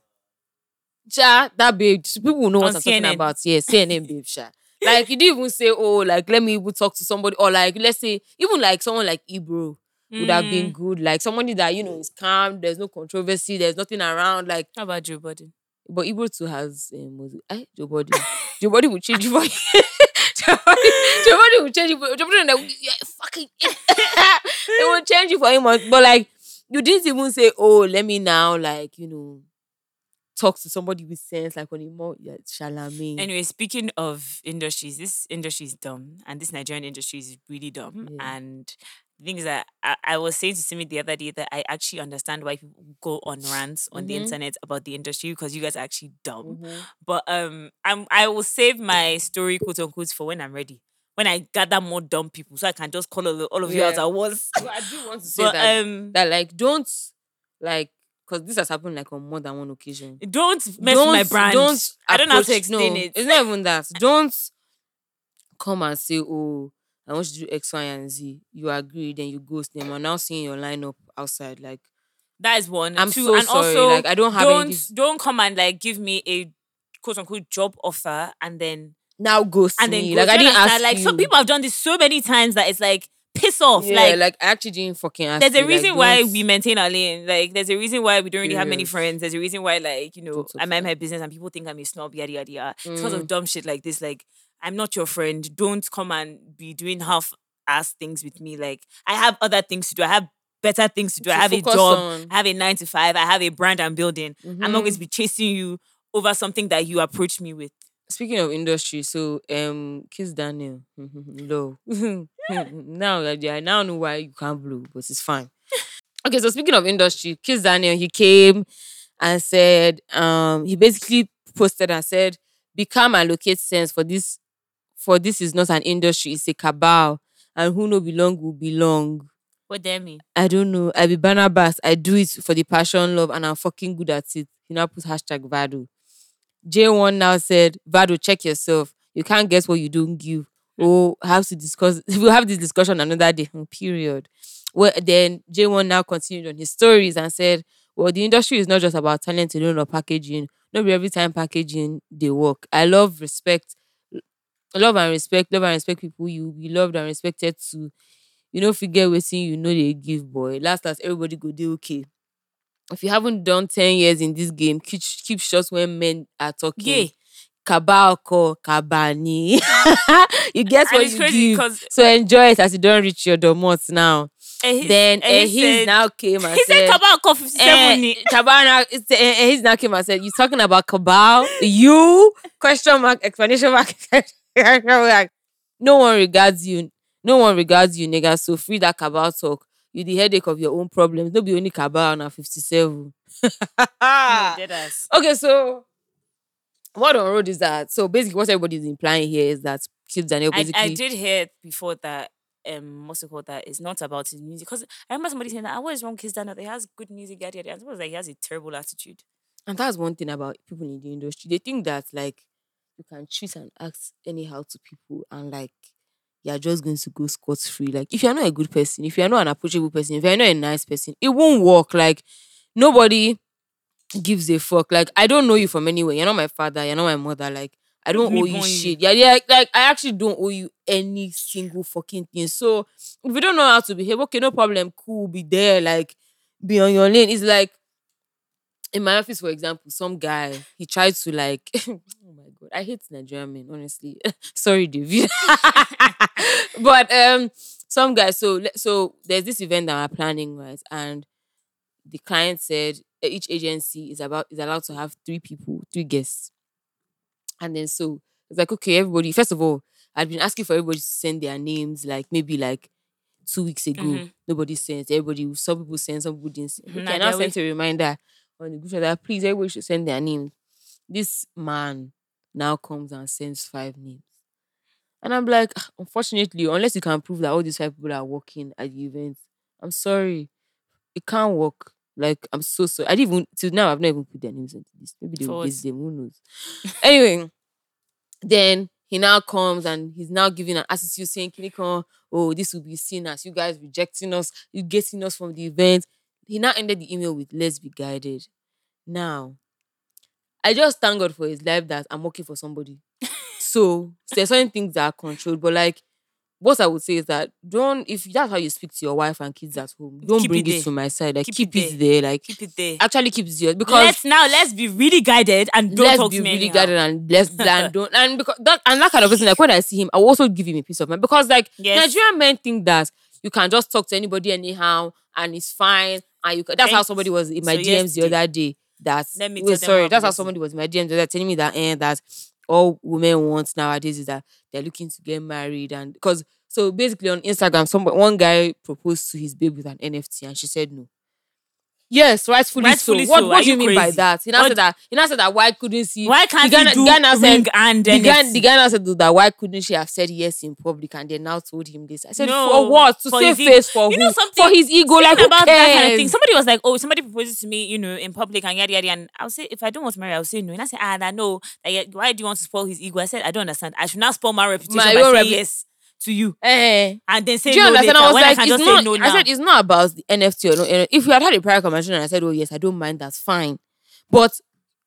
Cha, that babe, people will know what On I'm talking about. Yeah, CNN babe, sha. Like you didn't even say, oh, like let me even talk to somebody, or like let's say, even like someone like Ibro would have been Mm. good. Like somebody that you know is calm, there's no controversy, there's nothing around. Like, How about Joe Budden? but Ibro too has um, was it, eh, Joe Body. Joe Body will change for Joe Body will change you for Joe Body. Like, yeah, fucking, it will change you for him. But like, you didn't even say, oh, let me now, like you know, talk to somebody with sense, like on a more yeah, Charlamagne. Anyway, speaking of industries, this industry is dumb, and this Nigerian industry is really dumb. Yeah. And the thing is that I, I was saying to Simi the other day that I actually understand why people go on rants on the Mhm. internet about the industry because you guys are actually dumb. Mhm. But um, I'm I will save my story quote unquote for when I'm ready. When I gather more dumb people, so I can just call all, of- all of you out Yeah. at once. But I do want to say but that um, that like don't like because this has happened like on more than one occasion. don't mess with my brand. Don't I don't know how to explain no, it. It's not even that. Don't come and say, "Oh, I want you to do X, Y, and Z." You agree, then you ghost them. I'm now seeing your lineup outside. Like That is one. I'm Two, so and sorry. also like I don't have don't any. Don't come and like give me a quote unquote job offer and then now ghost and then me. go. Like I didn't ask Like you. some people have done this so many times that it's like piss off. Yeah, like, like, I actually didn't fucking ask. there's a Like, reason why we maintain our lane. Like there's a reason why we don't really have many friends. There's a reason why like you know I mind my business and people think I'm a snob. Yada yada yada. It's because Mm. of dumb shit like this. Like I'm not your friend. Don't come and be doing half ass things with me. Like I have other things to do. I have better things to do. I have a job. on. I have a nine to five. I have a brand I'm building. I'm not going to be chasing you over something that you approach me with. Speaking of industry, so um, Kiss Daniel, low. now I I now know why you can't blow, but it's fine. Okay, so speaking of industry, Kiss Daniel, he came and said, um, he basically posted and said, become and locate sense for this, for this is not an industry, it's a cabal, and who no belong will belong." What you mean? I don't know. I be Barnabas. I do it for the passion, love, and I'm fucking good at it. He now put hashtag Vado. Jaywon now said, Vado, check yourself. You can't guess what you don't give. Oh, have to discuss. We'll have this discussion another day. Hmm, Period. Well, then Jaywon now continued on his stories and said, Well, the industry is not just about talent alone or packaging. Not every time packaging they work. I love respect. Love and respect. Love and respect people. You be loved and respected too you know forget wetin you know they give boy last last everybody go dey okay if you haven't done 10 years in this game keep keep short when men are talking Yeah. kabal ko kabani you guess what it's you crazy give so enjoy it as you don't reach your domot now Eh, he's- then eh, eh, he he's said- now came and said, He said said Kabal call 57. Eh, now, eh, eh, he's now came and said, "You talking about Kabal? You question mark explanation mark mark. No one regards you. No one regards you, nigga. So free that Kabal talk. You the headache of your own problems. Don't be only Kabal now fifty seven. No, dead ass. okay, so what on road is that? So basically, what everybody's implying here is that Kiss Daniel I, basically. I did hear before that um what's it called that it's not about his music because I remember somebody saying that "Ah, what is wrong with Kiss Daniel? He has good music, yada yada. Someone was like he has a terrible attitude. And that's one thing about people in the industry. They think that like you can choose and ask anyhow to people and like you're just going to go scot free. Like if you're not a good person, if you're not an approachable person, if you're not a nice person, it won't work. Like nobody gives a fuck. Like I don't know you from anywhere. You're not my father, you're not my mother. Like I don't owe you. shit. Yeah, yeah, like I actually don't owe you any single fucking thing. So if you don't know how to behave, okay, no problem, cool, be there, like be on your lane. It's like in my office, for example, some guy he tried to like oh my god, I hate Nigerian men, honestly. Sorry, David. but um some guy, so so there's this event that we're planning, right? And the client said uh, each agency is about is allowed to have three people, three guests. And then so It's like, okay, everybody, first of all, I'd been asking for everybody to send their names like maybe like two weeks ago. Mhm. Nobody sent. Everybody, some people sent, some people didn't send. Okay, I now sent a reminder on the group chat that please everybody should send their names. This man now comes and sends five names. And I'm like, "Ah, unfortunately, unless you can prove that all these five people are working at the event, I'm sorry. It can't work. Like, I'm so sorry. I didn't even till now I've not even put their names into this. Maybe they will them, who knows? anyway, then he now comes and he's now giving an attitude saying, Kinikon, oh, this will be seen as you guys rejecting us, you getting us from the event. He now ended the email with let's be guided. Now, I just thank God for his life that I'm working for somebody. so there's certain things that are controlled, but like what I would say is that don't if that's how you speak to your wife and kids at home, don't Keep bring it it, to my side. Like Keep keep, it it there. Like Keep it there. actually keep it there because let's now let's be really guided and don't talk to me. let's talk be to me really anyhow. guided and let's and don't and because that and that kind of person like when I see him, I will also give him a piece of mind because like Yes. Nigerian men think that you can just talk to anybody anyhow and it's fine and you that's how somebody was in my So DMs the other day that Let me wait, tell sorry that's how somebody was in my DMs the other telling me that eh, that all women want nowadays is that they're looking to get married and because so basically on Instagram some one guy proposed to his babe with an NFT and she said no. Yes, rightfully, Rightfully so. What, so. what Are do you you mean by that? He now What- said that he now said that why couldn't she Why can't the you guy, do ring said, and the guy, the said that why couldn't she have said yes in public and they now told him this? I said No, for what? To for save face for You who? know something? For his ego, like who about cares? that kind of thing. Somebody was like, "Oh, somebody proposes to me, you know, in public and yada yada." And I'll say, if I don't want to marry, I'll say no. And I say, ah, I know. That, yeah, why do you want to spoil his ego? I said, I don't understand. I should not spoil my reputation My by saying repu- yes to you Eh. and then say Do you no understand? later I was when like, I can just not. say no now. I said it's not about the NFT or no. If we had had a prior conversation and I said, oh yes, I don't mind, that's fine. But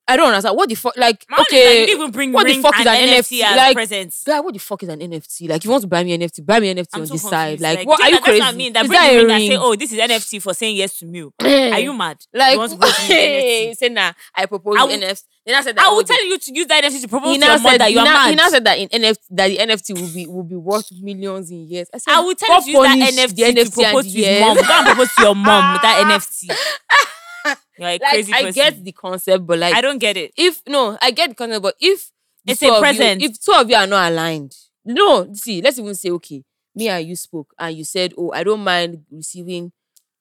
I don't understand what the fuck. Like, My okay, like, even bring what the fuck is an NFT NFT? Like, presents. what the fuck is an NFT? Like, if you want to buy me an NFT, buy me an NFT I'm on so this side. confused. Like, what are you know, crazy? That's what I mean. That is that a ring and say, oh, this is NFT for saying yes to me. Eh. Are you mad? Like, you want to propose to me with hey, say nah, I propose I will- NFT. Then I said that. I oh, will tell you to use that NFT to propose he to your said mother. he You are now, mad. he now said that in NFT that the NFT will be will be worth millions in years. I said I will tell you to use that NFT, to propose to your mom. Go and propose to your mom with that NFT. You're a Like crazy I person. get the concept, but like I don't get it. if no, I get the concept, but if It's a present. You, if two of you are not aligned, no, see, let's even say okay, me and you spoke and you said, oh, I don't mind receiving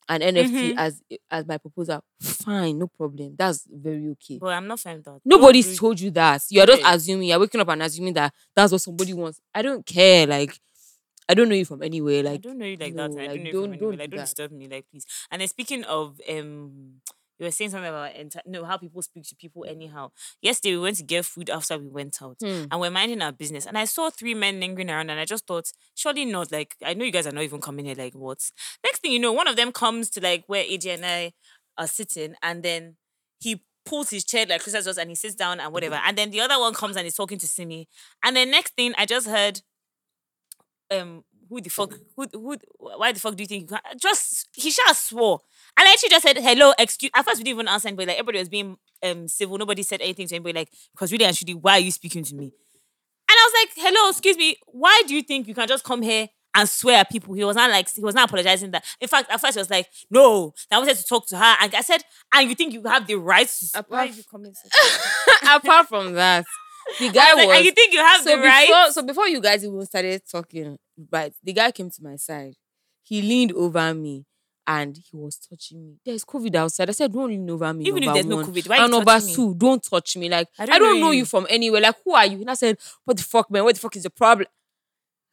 an NFT Mhm. as as my proposal. Fine, no problem. That's very okay. But I'm not fine with that. Nobody's Don't told you that. You're just assuming. You're waking up and assuming that that's what somebody wants. I don't care. Like, I don't know you from anywhere. Like I don't know you like no, that. I like, don't know you don't- from anywhere. don't Like, do don't that. disturb me, like please. And then speaking of um, you were saying something about no how people speak to people anyhow. Yesterday we went to get food after we went out, Hmm. and we're minding our business. And I saw three men lingering around, and I just thought, surely not. Like I know you guys are not even coming here. Like what? Next thing you know, one of them comes to like where AJ and I are sitting, and then he pulls his chair like closer to us and he sits down and whatever. And then the other one comes and is talking to Simi. And then next thing I just heard um who the fuck who who why the fuck do you think you just he just swore. And I actually just said hello, excuse at first we didn't even answer anybody, like everybody was being um civil, nobody said anything to anybody, like, because really and why are you speaking to me? And I was like, hello, excuse me, why do you think you can just come here and swear at people? He was not like he was not apologizing that. In fact, at first he was like, no, I wanted to talk to her. And I said, and you think you have the right to Apart why are you coming apart from that, the I guy was like, was. and you think you have so the before, right? so before you guys even started talking, right? The guy came to my side. He leaned over me and he was touching me. There's COVID outside. I said, don't lean over me. Even if there's no one. COVID, why and number touching me? two, don't touch me. Like I I don't don't, know know you. you. from anywhere. Like who are you? And I said, what the fuck, man? What the fuck is the problem?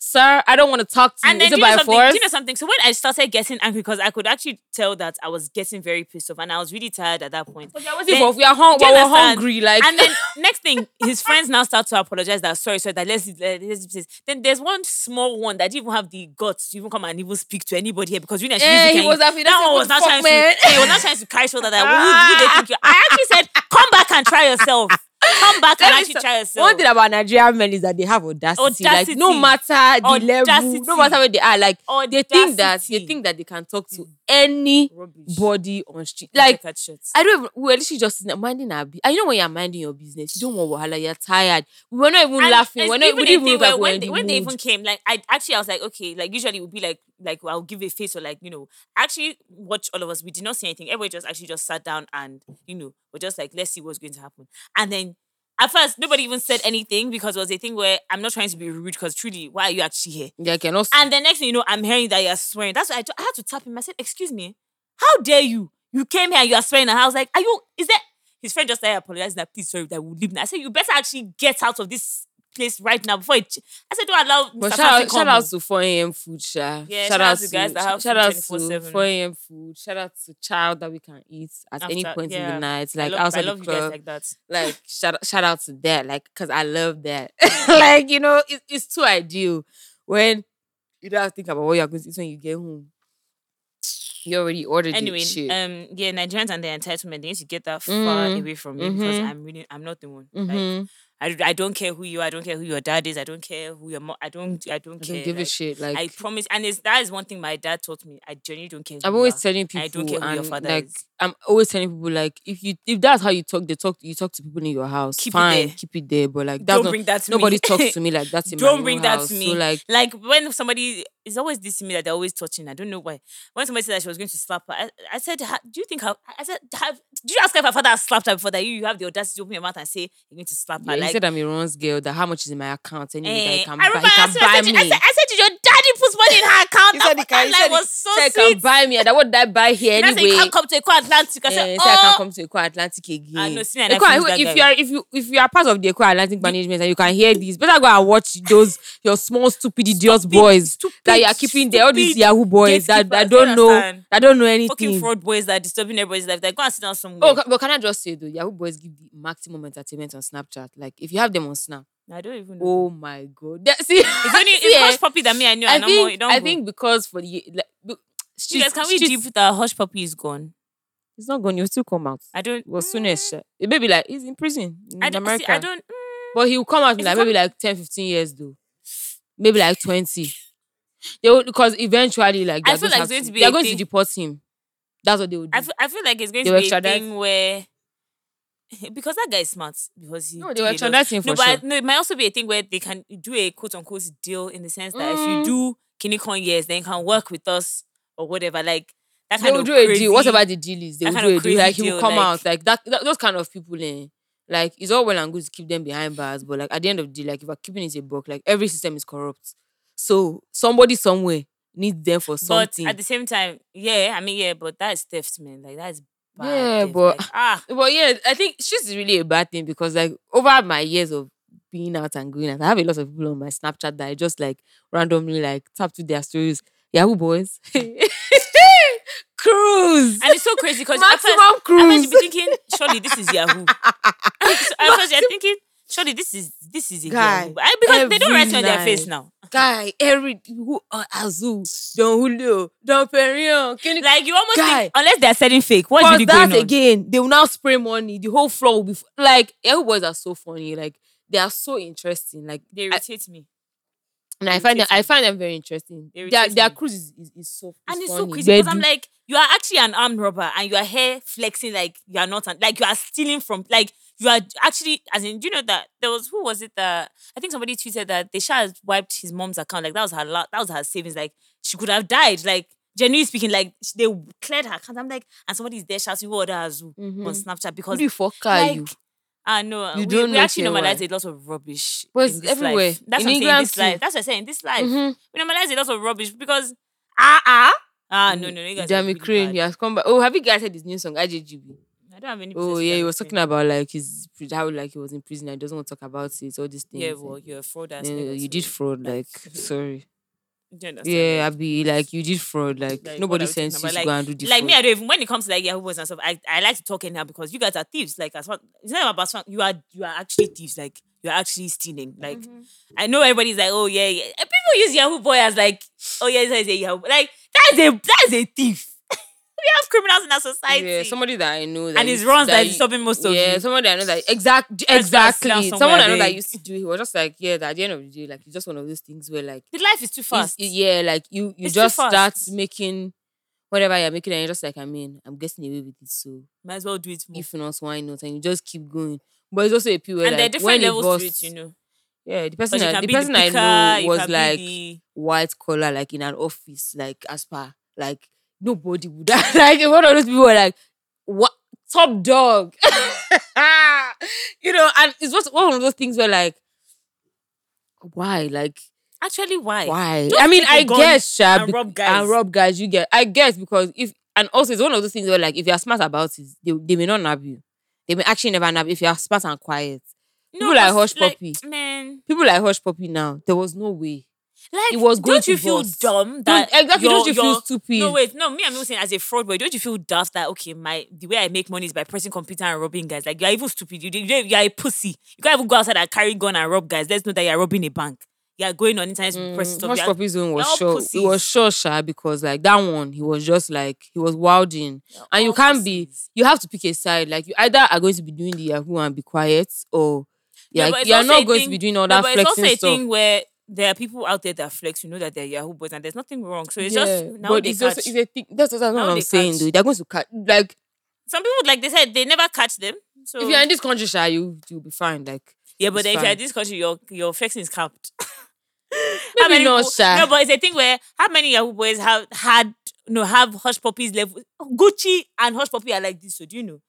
Sir, I don't want to talk to And you. then Is it you, know by something, force? do you know something? So when I started getting angry, because I could actually tell that I was getting very pissed off and I was really tired at that point. But you're Then- for we are hung- do we're hungry. Like and then next thing, his friends now start to apologize that sorry, sorry, that let's, let's, let's. Then there's one small one that didn't even have the guts to even come and even speak to anybody here because really, Eh, she he was happy. that That's one was not fuck, trying man. to. He was not trying to carry shoulder that who, who they think you. I actually said, come back and try yourself. Come back and actually try yourself. One thing about Nigerian men is that they have audacity. Like no Audacity. matter the level, Audacity. no matter where they are, like they think that they think that they can talk to any Rubbish. body on street. Like. I don't even, we were literally just minding our business. You know when you're minding your business, you don't want wahala, you're tired. We were not even And laughing. We're not, even we didn't even thing look like where when they, when they even came, like I actually I was like, okay, like usually it would be like like I'll give a face or like you know, actually watch all of us. We did not see anything. Everybody just actually just sat down and you know, we're just like, let's see what's going to happen. And then at first nobody even said anything because it was a thing where I'm not trying to be rude because truly, why are you actually here? Yeah, I cannot. And the next thing you know, I'm hearing that you're swearing. That's why I, had to tap him. I said, "Excuse me, how dare you? You came here and you are swearing." And I was like, "Are you? Is that?" His friend just started apologizing that please sorry that we'll leave now. I said, "You better actually get out of this place right now before it." ch-" I said, "Don't allow." But Mr. shout out, shout out to 4 a.m. food, Sha. Yeah, shout out to guys that have shout food out to 4 a.m. food. Shout out to child that we can eat at any After- point in the night, Like I like love, I outside love the you guys club. like that. like shout shout out to that, like because I love that. like you know, it, it's too ideal when you don't have to think about what you're going to eat when you get home. You already ordered Anyway, it. Shit. um, yeah, Nigerians and their entitlement, they need to get that far Mm, away from me because mhm. I'm really, I'm not the one. Like, Mhm. I, I don't care who you are. I don't care who your dad is. I don't care who your mom. I don't. I don't I care. don't give a shit. Like I promise, and it's that is one thing my dad taught me. I genuinely don't care. I'm always telling people, I don't care who your father like is. I'm always telling people, like if you if that's how you talk, they talk you talk to people in your house. Keep it fine, there. keep it there. But like that's Don't not, bring that to nobody me. talks to me like that in Don't own bring that house. to So me. like like when somebody it's always this to me that they're always touching. I don't know why. When somebody said that she was going to slap her, I, I said, "Do you think her?" I said, have, "Do you ask her if her father has slapped her before that? You, you have the audacity to open your mouth and say you're going to slap her." he Like, said I'm a runs girl. That how much is in my account anyway? that eh, he can I buy, he I can said, buy I said, me. I said, I said, your daddy puts money in her account? He said he can. He said, was so said he sweet. can buy me. And that what did I buy here I said, anyway? you can't come to Eko Atlantic. I said, he said I can oh, come to Eko Atlantic again. I know, see and Eko- that if you are if you if you are part of the Eko Atlantic management and you can hear this, better go and watch those your small stupid idiot Stupid, boys that you are keeping there. All these Yahoo boys that, that don't know that don't know anything. fucking fraud boys that are disturbing everybody's life. Like, go and sit down somewhere. Oh, but can I just say though, Yahoo boys give the maximum entertainment on Snapchat. Like if you have them on Snap, I don't even know. oh my god, That- see, It's only it's eh, Hushpuppi that me I knew. I I know more. think don't I go. think because for the like, You guys, she's- can we she's- deep that Hushpuppi is gone? It's not going. You'll still come out. I don't. Well, soon mm, as it may be like he's in prison in I. America. See, I don't. mm, But he will come out like maybe like 10, 15 years though. Maybe like 20. They will because eventually like I they're feel going like to it's going to be they're going to deport him. That's what they would do. I feel, I feel like it's going They to be a thing where because that guy is smart because he no, they were a extraditing him No, for but sure. no, it might also be a thing where they can do a quote unquote deal in the sense that if you Mm. do Kinikon years, then you can work with us or whatever. Like that They kind will of do a crazy, deal. Whatever the deal is, they will do a deal. Like he will come like- out. Like that, that those kind of people eh, like it's all well and good to keep them behind bars, but like at the end of the day, like if you're keeping it a book, like every system is corrupt. So somebody somewhere needs them for But something. at the same time, yeah, I mean, yeah, but that is theft, man. Like that is bad. Yeah, but- like, ah, But yeah, I think she's really a bad thing because like over my years of being out and going out, I have a lot of people on my Snapchat that I just like randomly like tap to their stories. Yahoo boys. Cruise. and it's so crazy because at first, Maximum at first you be thinking, surely this is Yahoo. so at first you're thinking, surely this is this is a Guy, Yahoo. I- Because they don't write it on their face now. Guy, every who uh, Azul, Don Julio, Don Perion, Kenny Like you almost Guy. think, unless they're selling fake. What's really going that on? again, they will now spray money. The whole floor will be f- like Yahoo boys are so funny. Like they are so interesting. Like They I- irritate me. and I find them, I find them very interesting. They Their their cruise is, is, is so And it's funny. so crazy because I'm like, you are actually an armed robber and you are here flexing like you are not, an, like you are stealing from, like you are actually, as in, do you know that there was, who was it that, I think somebody tweeted that they had wiped his mom's account, like that was her, la- that was her savings, like she could have died, like genuinely speaking, like they cleared her account. I'm like, and somebody's there shouting, who order Azu Mhm. on Snapchat because Who the fuck are like, you? Ah no, You we, don't we know actually normalize a lot of rubbish. But it's everywhere. Life. That's In what I'm saying. This life. That's what I'm saying. This life. Mhm. We normalize a lot of rubbish because ah ah ah no no. You guys Jamie Crane, he has come back. Oh, have you guys heard his new song, IJGB? I don't have any. Oh yeah, he was talking about like his how like he was in prison I doesn't want to talk about it, all these things. Yeah, well, you're a fraud then you did fraud, like like, sorry. do you understand? Yeah, I be like you did fraud, like, Like, nobody sends you to go and do the like fraud. me, I don't even when it comes to like Yahoo boys and stuff, I, I like to talk anyhow because you guys are thieves. Like as far it's not about fun, you are you are actually thieves. Like you're actually stealing. Like Mm-hmm. I know everybody's like, oh yeah, yeah. People use Yahoo boy as like, oh yeah, that is a Yahoo. Like that's a that's a thief. We have criminals in our society. yeah, somebody that I know that and used- runs that is stopping most of yeah, you. somebody I know that exact Let's go and sit down exactly. somewhere, Someone I know that used to do. He was just like, yeah, that at the end of the day, like it's just one of those things where like The life is too fast. yeah, like you you It's just start making whatever you're making, and you're just like, I mean, I'm getting away with it, so Might as well do it more. if not, why not? And you just keep going. But it's also a period and there are like, different levels busts, to it, you know. Yeah, the person, I, the person the I know was like be white collar, like in an office, like as per like nobody would like one of those people were like what top dog. you know, and it's just one of those things where like, why? Like, Actually, why? why? Just I mean, I guess, Sha, and rob guys. and rob guys. You get, I guess, because if and also it's one of those things where like if you're smart about it, they, they may not nab you. They may actually never nab you if you're smart and quiet. People like Hush like, Puppy. man. People like Hushpuppi now, there was no way. Like, It was don't you feel bust. dumb Don't, that exactly, don't you feel stupid? No, wait, no, me, I'm not saying as a fraud boy. Don't you feel daft that okay, my the way I make money is by pressing computer and robbing guys? Like you're even stupid. You you you're a pussy. You can't even go outside and carry gun and rob guys. Let's know that you're robbing a bank. You're going on internet to press Mm, stuff. Hush You're- Puppy's own was sure. It was sure, Sha, because like that one, he was just like he was wilding, you're and you can't be. You have to pick a side. Like you either are going to be doing the Yahoo and be quiet, or Yeah, you're not going thing- to be doing all that No, but it's also a stuff. thing where there are people out there that flex. You know that they're Yahoo boys, and there's nothing wrong. So it's yeah, just now but they it's catch. also it's a thing. That's, that's what I'm saying, catch. dude. They're going to catch. Like Some people, like they said, they never catch them. So if you're in this country, Sha, you you'll be fine. Like Yeah, but then if you're in this country, your your flexing is capped. Maybe not, people- Sha. No, but it's a thing where how many Yahoo boys have had you no have Hushpuppi's level Gucci and Hushpuppi are like this. So do you know?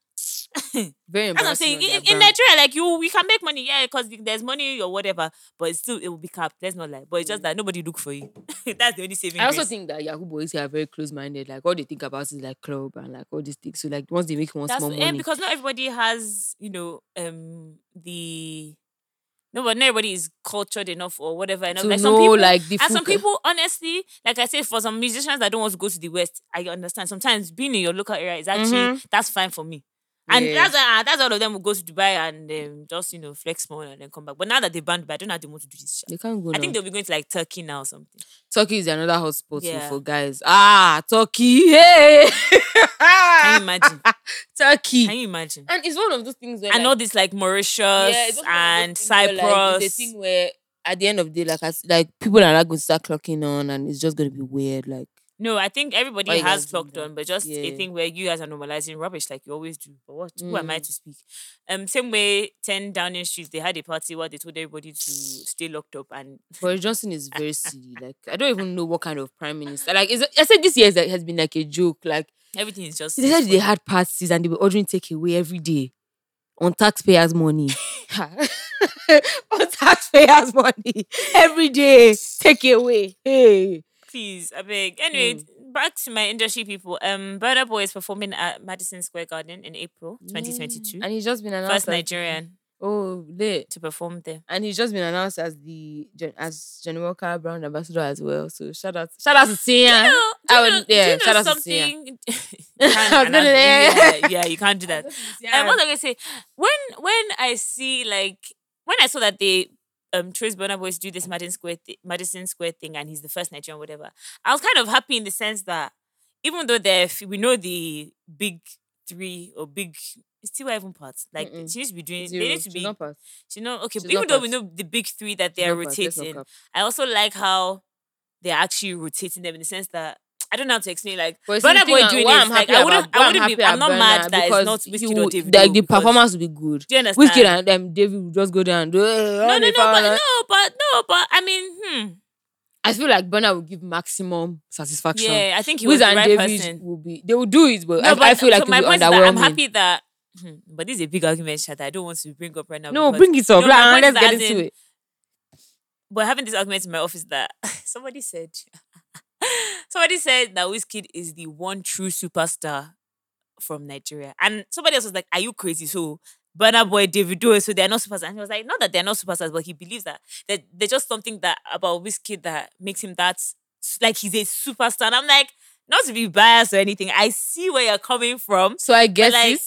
very As I'm saying, in, in. Nigeria, like you, we can make money, yeah, because there's money or whatever, but it's still it will be capped. Let's not lie. But it's just mm. that nobody look for you. That's the only saving. I also grace. think that Yahoo boys here are very close minded. Like all they think about is like club and like all these things. So like once they make one that's small yeah, money, because not everybody has you know um the no, but not everybody is cultured enough or whatever enough. to like know some people, like the And some eh. people, honestly, like I said, for some musicians that don't want to go to the West, I understand. Sometimes being in your local area is actually mm-hmm. that's fine for me. And that's uh, that's all of them will go to Dubai and um, just you know flex more and then come back. But now that they banned Dubai, I don't know how they want to do this. shit. they can't go. I think they'll be going to like Turkey now or something. Turkey is another hotspot Yeah. for guys. Ah, Turkey. Hey. Can you imagine? Turkey. Can you imagine? and it's one of those things where I like, know this like Mauritius yeah, it's also those and things where, like, Cyprus. it's a thing where at the end of the day, like I like people are not going to start clocking on, and it's just going to be weird. Like No, I think everybody Why you has guys clocked that? on, but just a thing where you guys are normalizing rubbish like you always do. But what? Who am I Mm. to speak? Um, same way, ten Downing Street, they had a party where they told everybody to stay locked up, and Boris Johnson is very silly. Like I don't even know what kind of prime minister. Like is I said this year is, like, has been like a joke. Like everything is just. they said they had parties and they were ordering takeaway every day on taxpayers' money. on taxpayers' money every day takeaway. Hey. Please, I beg. Anyway, Mm. back to my industry people. Um, Burna Boy is performing at Madison Square Garden in April 2022. And he's just been announced First as- Nigerian Oh, lit. to perform there. And he's just been announced as the as Jenny Walker Brown ambassador as well. So shout out, shout out to Tia. No, do I you would- know, yeah, you shout out to something? You I was can't gonna announce- say- yeah, yeah, you can't do that. Um, what was I gonna say? When when I see like when I saw that they um Trace Burna Boys do this Madison Square thi- Madison Square thing and he's the first Nigerian whatever, I was kind of happy in the sense that even though they're we know the big three or big it's still even parts like Mm-mm. she needs to be doing Zero. they need to She's be not part. you know okay she's but even though we know the big three that they're not part. Let's not rotating. I also like how they're actually rotating them in the sense that I don't know how to explain like But Burna Boy doing this, I'm like, happy I wouldn't- about- I wouldn't be- I'm not about mad that it's not Wizkid or would- Like the performance will be good. do you understand? Wizkid and um, David will just go down. and do, "Eh, no, no, no, but power." no, but no, but I mean, hmm. I feel like Burna will give maximum satisfaction. Yeah, I think he Wiz was the right David person. will be. They will do it, but, No, I, but I feel like so it'll my be point is that. I'm happy that. hmm, But this is a big argument, chat. that I don't want to bring up right now. no, because- bring it up. No, like, let's get into in- it. We're having this argument in my office that somebody said, somebody said that Wizkid is the one true superstar from Nigeria, and somebody else was like, "Are you crazy?" So. Burna Boy, Davido, so they're not superstars. And he was like, not that they're not superstars, but he believes that that there's just something that about Wizkid that makes him that like he's a superstar. And I'm like, not to be biased or anything. I see where you're coming from. So I guess like.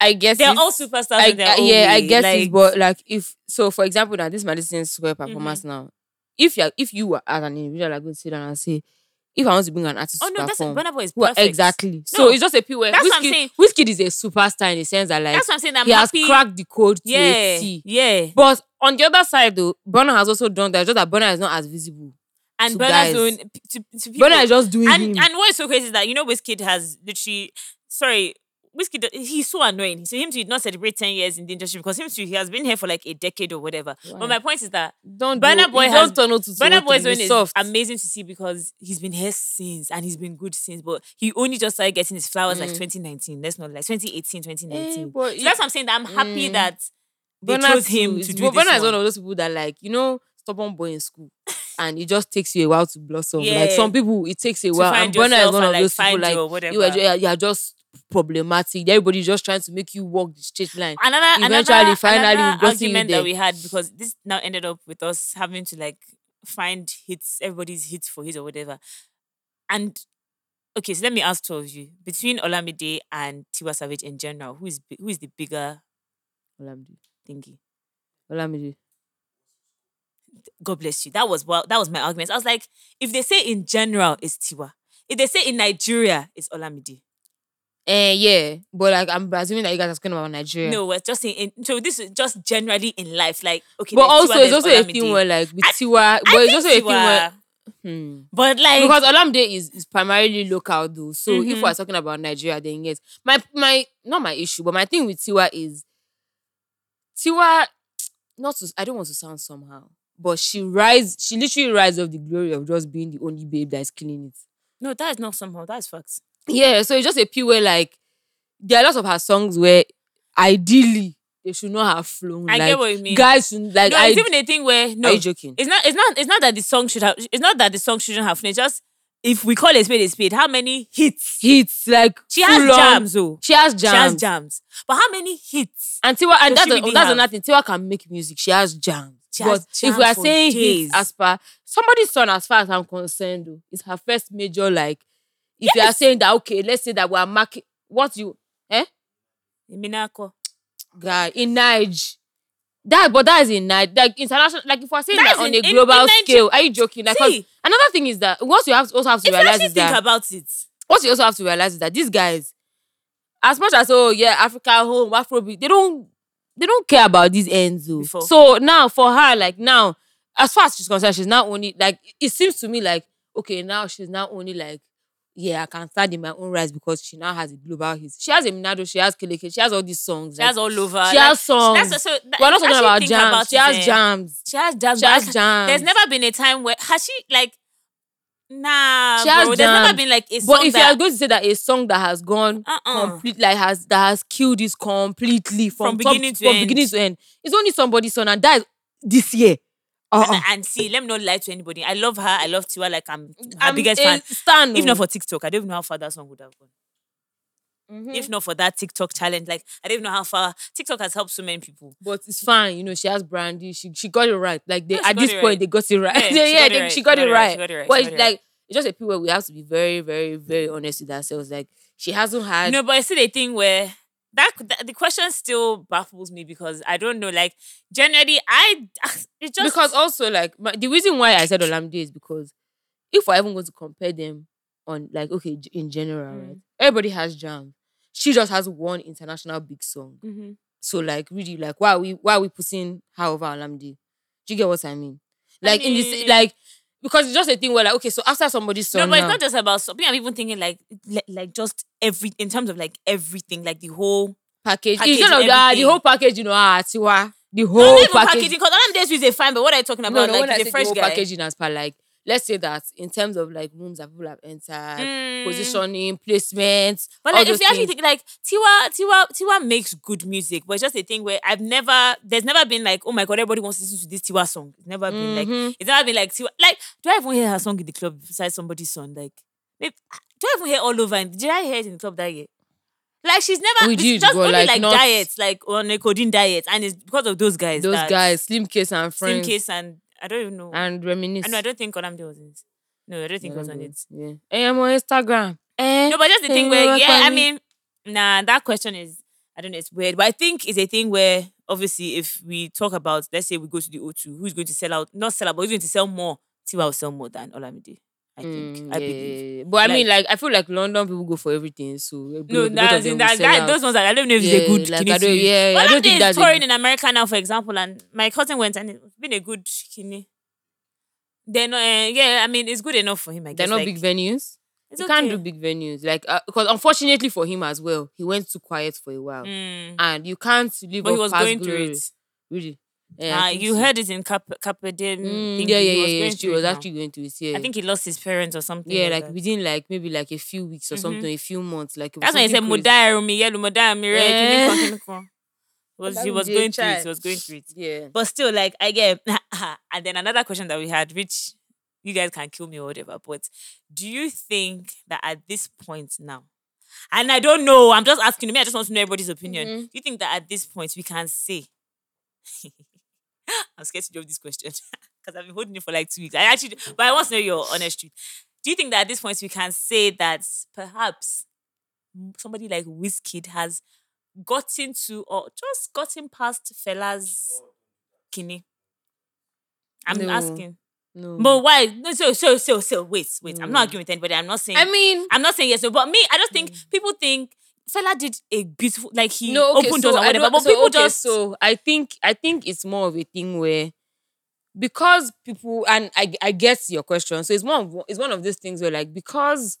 I guess They're all superstars I, in their I- own yeah, I guess like, it's but like if so, for example, now this Madison Square Mm-hmm. performance now, if you if you were as an individual I going to sit down and say, if I want to bring an artist Oh no, that's perform, Burna Boy is perfect. exactly. So No, it's just a pure. that's what I'm saying. Wizkid is a superstar in the sense that like That's what I'm saying. I'm he has happy. cracked the code to yeah, a T. yeah. But on the other side, though, Burna has also done that. Just that Burna is not as visible. And Burna's guys. own to, to people. Burna is just doing and him. and what is so crazy is that you know Wizkid has literally sorry. Wizkid, he's so annoying. So him to not celebrate 10 years in the industry because him too, he has been here for like a decade or whatever. Why? But my point is that don't Burna do, Boy has- don't to Burna Boy's be own is soft. amazing to see because he's been here since and he's been good since. But he only just started getting his flowers like Mm. 2019. Let's not like 2018, 2019. Eh, but so that's what I'm saying that I'm happy Mm. that they Burna chose him to is- do Burna is one. of those people that like you know stubborn boy in school, and it just takes you a while to blossom. Like some people, it takes a To while. And Burna is one of like, those people like you are, you are just problematic. Everybody's just trying to make you walk the straight line. another Eventually, another, finally, another argument that we had because this now ended up with us having to like find hits everybody's hits for his or whatever and okay so let me ask two of you between olamide and tiwa savage in general who is who is the bigger Olamide. thingy Olamide. god bless you that was well that was my argument i was like if they say in general it's tiwa if they say in nigeria it's olamide Eh, yeah, but like I'm assuming that you guys are talking about Nigeria. no we're just saying in, so this is just generally in life like okay but also Tiwa, it's also a thing where like with I- Tiwa, but I it's also a thing where hmm. but like because Olamide is, is primarily local though. So if Mhm. we're talking about Nigeria, then yes. My my not my issue, but my thing with Tiwa is Tiwa. Not to I don't want to sound somehow, but she rise. She literally rise of the glory of just being the only babe that is killing it. no that is not somehow that is facts Yeah, so it's just a pure way like there are lots of her songs where ideally they should not have flown. I like, get what you mean. Guys should like no, I. it's even a thing where no, are you joking? it's not. It's not. It's not that the song should have. It's not that the song shouldn't have. It's just if we call a spade a spade, how many hits? Hits like She has on- jams, oh. She has jams. She has jams. But how many hits? And Tiwa, and that's, a- really that's another thing. Tiwa can make music. She has jams. She but has if we are saying days. hits as per somebody's son, as far as I'm concerned, though, it's her first major like. If you are saying that, okay, let's say that we are marking what you eh Minako. guy in Nige. That but that is in Nige. Like international, like if we're saying That that, on in- a global in scale, are you joking? Like See. another thing is that what you have to also have to realize is think that about it, what you also have to realize is that these guys, as much as oh yeah, Africa home, Afrobeat, they don't they don't care about these ends. though. Before. So now for her, like now, as far as she's concerned, she's not only like it seems to me like okay, now she's not only like yeah, I can stand in my own rights because she now has a global hit. She has a Minado, she has Keleke, she has all these songs. she like, has all over. she like, has songs. That's so. That, We're not talking about jams. about she has eh, jams. She has jams. She has jams. There's never been a time where has she like. Nah, She has bro. There's never been like a song But if you are going to say that a song that has gone Uh-uh. complete, like has that has killed this completely from, From top- beginning to from end. beginning to end, it's only somebody's son, and that is this year. Uh-uh. and, and see, let me not lie to anybody. I love her. I love Tiwa. Like I'm her I'm biggest fan. Stan, If oh. not for TikTok, I don't even know how far that song would have gone. Mhm. If not for that TikTok challenge, like I don't even know how far TikTok has helped so many people. but it's fine, you know. She has brandy. She she got it right. Like they, Yeah, at this point, right. they got it right. Yeah, Yeah, she got it they- right. she got it right. She got it right. But She it's right. like it's just a period where we have to be very, very, very honest with ourselves. Like she hasn't had. No, but I see the thing where that, that the question still baffles me because I don't know. Like generally, I it just because also like my, the reason why I said Olamide is because if we're even going to compare them on like okay in general, Mm. right? Everybody has jam. She just has one international big song. Mhm. So like really like why are we why are we putting her over Olamide? Do you get what I mean? I Like in this like because it's just a thing where like okay so after somebody's song no, but it's now- not just about something. I'm even thinking like like, like just every in terms of like everything, like the whole package. package Instead of that, the everything. whole package, you know, ah, tiwa, the no, whole not even package. packaging. Because I'm days is fine, but what are you talking about? No, no, like when I the say fresh the whole guy. packaging as per like, let's say that in terms of like rooms that people have entered, Mm. positioning, placements, But like, if you actually think, like Tiwa, Tiwa, Tiwa makes good music, but it's just a thing where I've never, there's never been like, oh my god, everybody wants to listen to this Tiwa song. It's never been like, Mhm. it's never been like Tiwa. Like, do I even hear her song in the club besides somebody's song? Like, maybe, do I even hear all over? And did I hear it in the club that year? Like, she's never. We did, just only like, like, not- diets, like on a codeine diet, and it's because of those guys. those guys, Slim Case and Slim friends, Case and I don't even know. and reminisce. I know I don't think Olamide was in it. No, I don't think it was on it. Yeah, I am on Instagram. Eh, No, but just the thing eh, where, yeah, I me. mean, nah, that question is, I don't know, it's weird. But I think it's a thing where, obviously, if we talk about, let's say we go to the O2, who's going to sell out, not sell out, but who's going to sell more? Tiwa will sell more than Olamide. I think. Mm, I yeah, believe. yeah, yeah. But I mean, like, I feel like London people go for everything. So No, both that's in that out. those ones, I don't know if Yeah, it's a good like, kidney I don't- yeah, But I don't think that's touring in America now, for example, and my cousin went and it's been a good kidney. Then, uh, yeah, I mean, it's good enough for him, I guess. They're not like, big venues. It's You can't do big venues, like uh, because unfortunately for him as well, he went too quiet for a while, Mm. and you can't live But he was going through it. Really? Yeah, Ah, you so. heard it in Cap Capadin. Mm, thing, yeah, yeah, he was yeah, going yeah. She was now. actually going to it. Yeah, I think he lost his parents or something. yeah, like, like within like maybe like a few weeks or Mhm. something, a few months. Like That's when he said something crazy. Mudai Rumi, Yelu Mudai Mire. Kini Kon, Kini Kon." was he was going through it. He was going through it. Yeah. But still, like I get and then another question that we had, which you guys can kill me or whatever. But do you think that at this point now, and I don't know, I'm just asking me, I just want to know everybody's opinion. Mhm. Do you think that at this point we can say I'm scared to drop this question because I've been holding it for like two weeks. I actually but I want to know your honest truth. Do you think that at this point we can say that perhaps somebody like Wizkid has gotten to or just gotten past Fela's kidney? I'm No. asking. No. But why? No, so so so so wait, wait. I'm not No. arguing with anybody. I'm not saying I mean, I'm not saying yes, no, but me, I just think people think Fela did a beautiful like he no, okay, opened so doors and whatever. But so, people okay, just so I think I think it's more of a thing where because people and I I get your question. So it's one of it's one of these things where like because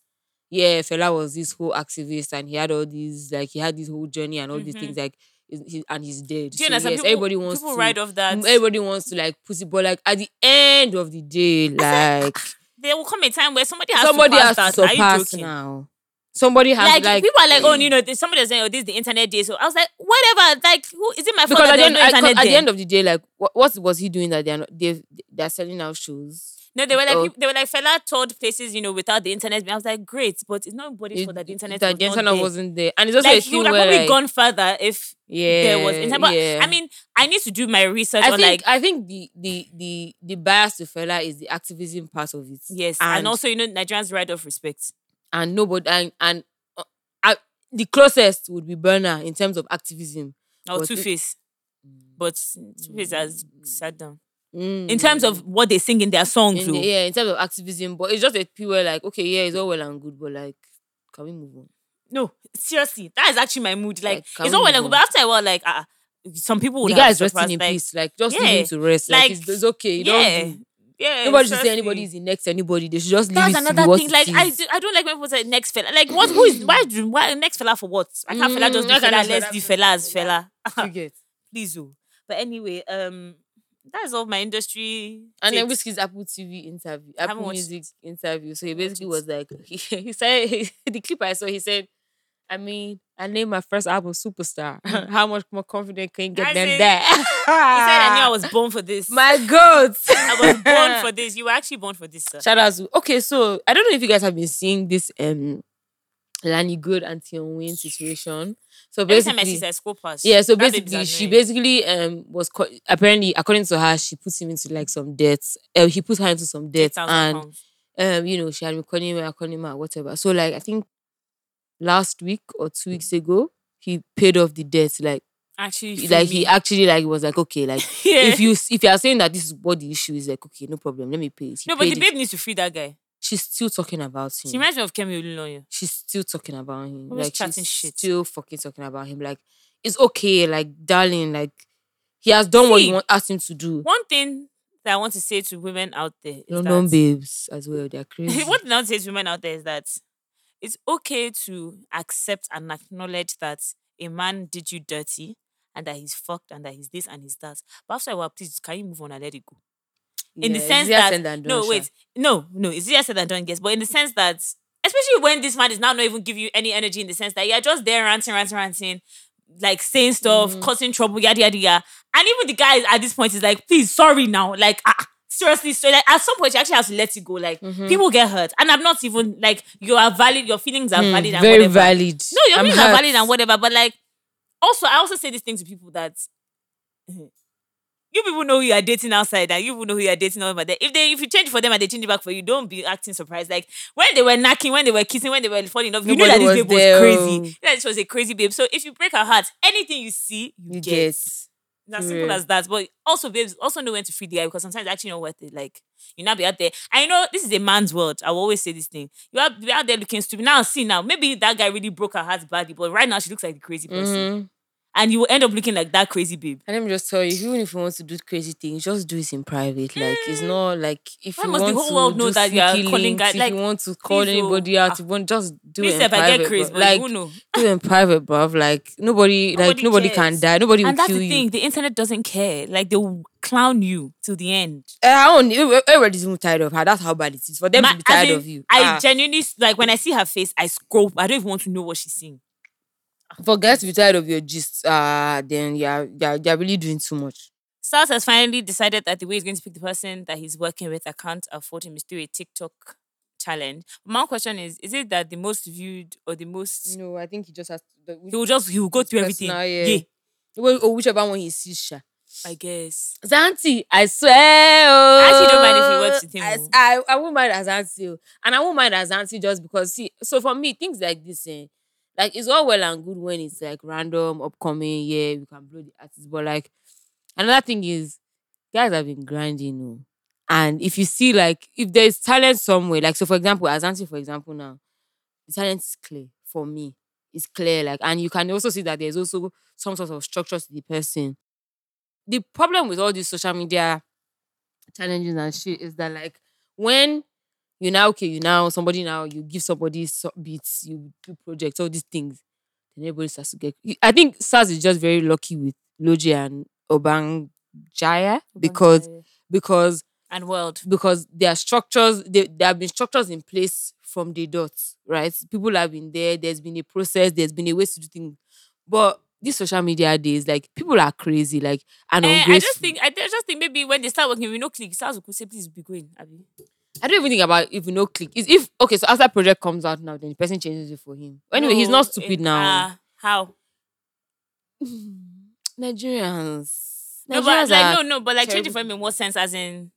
yeah, Fela was this whole activist and he had all these like he had this whole journey and all these Mhm. things like he, and he's dead. do you so understand? yes, people, everybody wants people to ride off that. everybody wants to like it, but like at the end of the day, like there will come a time where somebody has somebody to has pass to that. Are you surpass joking? now. Somebody has Like, like, people are like, oh, eh, you know, somebody that's saying, oh, this is the internet day. So I was like, whatever. Like, who is it my fault because at the, end, no at the end of the day, like what, what was he doing that they're not they they're selling out shoes? no, they were like, oh. people- they were like, Fela told places, you know, without the internet. I was like, great, but it's not everybody's It- fault that the internet that was the internet there. wasn't there, and it's also like, he thing would have probably like, gone further if yeah, there was internet. But yeah. I mean, I need to do my research I on think like I think the the the the bias to Fela is the activism part of it. yes, and, and, also you know Nigerians right of respect. And nobody and and uh, I, the closest would be Burna in terms of activism. Or Two Face, but Two Face has sat down Mm. in terms of what they sing in their songs. In yeah, in terms of activism, but it's just that people are like okay, yeah, it's all well and good, but like, can we move on? No, seriously, that is actually my mood. Like, Like, it's all well and good, but after a while, like, uh, some people would the guy is resting in like, peace. Like just yeah, leave him to rest. Like, like, it's, it's okay. You yeah, don't do. Yeah. Nobody should say anybody is the next anybody. They should just leave That's it to another what thing. it Like, I, is. do, I don't like when people say next Fela. Like, what? Who is? Why? do- Why next Fela for what? I can't Fela just Mm, do can't Fela. Let's Fela, do Fela as Fela. You get. Please, do. But anyway, um, that's all my industry. And then takes. Wizkid's Apple TV interview, Apple watched Music interview. So he basically was like, he, he said the clip I saw. He said, "I mean, I named my first album Superstar. How much more confident can you get I than that?" He said, "I knew I was born for this. my God, I was born for this. You were actually born for this, sir." Shout out to okay, so I don't know if you guys have been seeing this um Lani Good and Tion Wayne situation. So Every time I basically, school pass. yeah, so basically, she basically um was co- apparently according to her, she put him into like some debts. Uh, he put her into some debts, and pounds. um you know she had been calling him, calling him, whatever. So like I think last week or two hmm. weeks ago, he paid off the debt. Like actually, like for he actually like was like okay, like yeah. if you if you are saying that this is what the issue is, like okay, no problem, let me pay it. He no, but the it. babe needs to free that guy. She's still talking about him She reminds me of Kemi Olunloyo. she's still talking about him. Always like chatting she's shit. still fucking talking about him. Like it's okay, like darling, like he has done what See, you want asked him to do. One thing that I want to say to women out there is London babes as well, they're crazy. what I want to say to women out there is that it's okay to accept and acknowledge that a man did you dirty and that he's fucked and that he's this and he's that. But after a while, please can you move on and let it go? in the sense that no wait no no it's easier said than done guess but in the sense that especially when this man is now not even give you any energy in the sense that you're just there ranting ranting ranting like saying stuff Mhm. causing trouble yada yada yada and even the guy at this point is like please sorry now like ah, seriously so like at some point you actually have to let it go like Mhm. people get hurt and I'm not even like you are valid your feelings are Hmm, valid and very whatever valid. no, your I'm feelings are hurt. valid and whatever, but like, also, I also say this thing to people that you people know who you are dating outside, and you people know who you are dating over there. If they, if you change for them and they change it back for you, don't be acting surprised. Like when they were knocking, when they were kissing, when they were falling in love, you knew that this was babe was there, crazy. oh. You know that this was a crazy babe. So if you break her heart, anything you see, you, You get. get. It's as simple as that. But also, babes, also know when to free the guy because sometimes it's actually not worth it. Like you not be out there. I know this is a man's world. I will always say this thing. You are be out there looking stupid. Now see now, maybe that guy really broke her heart badly, but right now she looks like the crazy person. Mm-hmm. And you will end up looking like that crazy babe. And let me just tell you, even if you want to do crazy things, just do it in private. Like it's not like if Why you must the want whole to world know that you are calling links, guy- if like, you want to call oh, anybody out, ah. you want just do it in self, I private. get crazy, but like do it in private, bruv. Like nobody, like Nobody nobody can die. Nobody will kill you. And that's the thing. The internet doesn't care. Like they will clown you till the end. Eh, I don't. Everybody's even tired of her. That's how bad it is for them Ma- to be tired in, of you. I Ah. genuinely like when I see her face, I scroll. I don't even want to know what she's saying. For guys to be tired of your gist, uh, then you're, you're, you're really doing too much. Stars has finally decided that the way he's going to pick the person that he's working with I can't afford him is through a TikTok challenge. My question is: Is it that the most viewed or the most? No, I think he just has to. the- He will just he will go through everything. yeah. yeah, Well, or whichever one he sees, sha. I guess. Zanti, I swear. Oh, I actually don't mind if he works with him, I, oh. I, I won't mind as oh. And I won't mind Azanti just because, see, so for me, things like this, eh, like, it's all well and good when it's like random, upcoming, yeah, we can blow the artist. But like, another thing is, guys have been grinding, oh. And if you see, like, if there's talent somewhere, like, so for example, as Azanti, for example, now, the talent is clear for me. It's clear, like, and you can also see that there's also some sort of structure to the person. The problem with all these social media challenges and shit is that, like, when you now okay, you now somebody now you give somebody so- beats, you do projects, all these things, then everybody starts to get. I think Sarz is just very lucky with Lojay and Obongjayar because because and WurlD. because there are structures there, there have been structures in place from the dots right people have been there there's been a process there's been a way to do things but these social media days like people are crazy like and Eh, I just think I just think maybe when they start working with no click, stars could say please be going. I don't even think about if you know click is if okay so after project comes out now then the person changes it for him anyway he's not stupid eh, now ah, how? Nigerians No, Nigerians but like no, no, but like change it terrible for him in what sense? As in,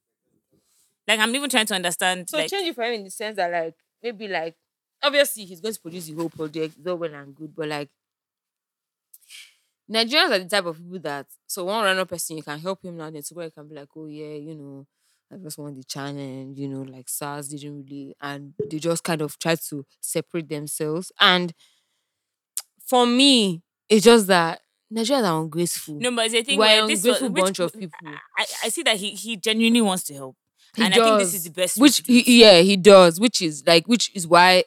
like I'm even trying to understand. So like, change it for him in the sense that like maybe like obviously he's going to produce the whole project, all well and good, but like Nigerians are the type of people that so one random person you can help him now, then tomorrow you can be like, oh yeah, you know, I just want the challenge, you know, like Sarz didn't really and they just kind of try to separate themselves. And for me, it's just that Nigerians are ungraceful. no, but it's a thing We're an this was, ungrateful which- bunch of people. I, I see that he he genuinely wants to help, He and I think this is does. the best. which to do it. he, yeah he does which is like which is why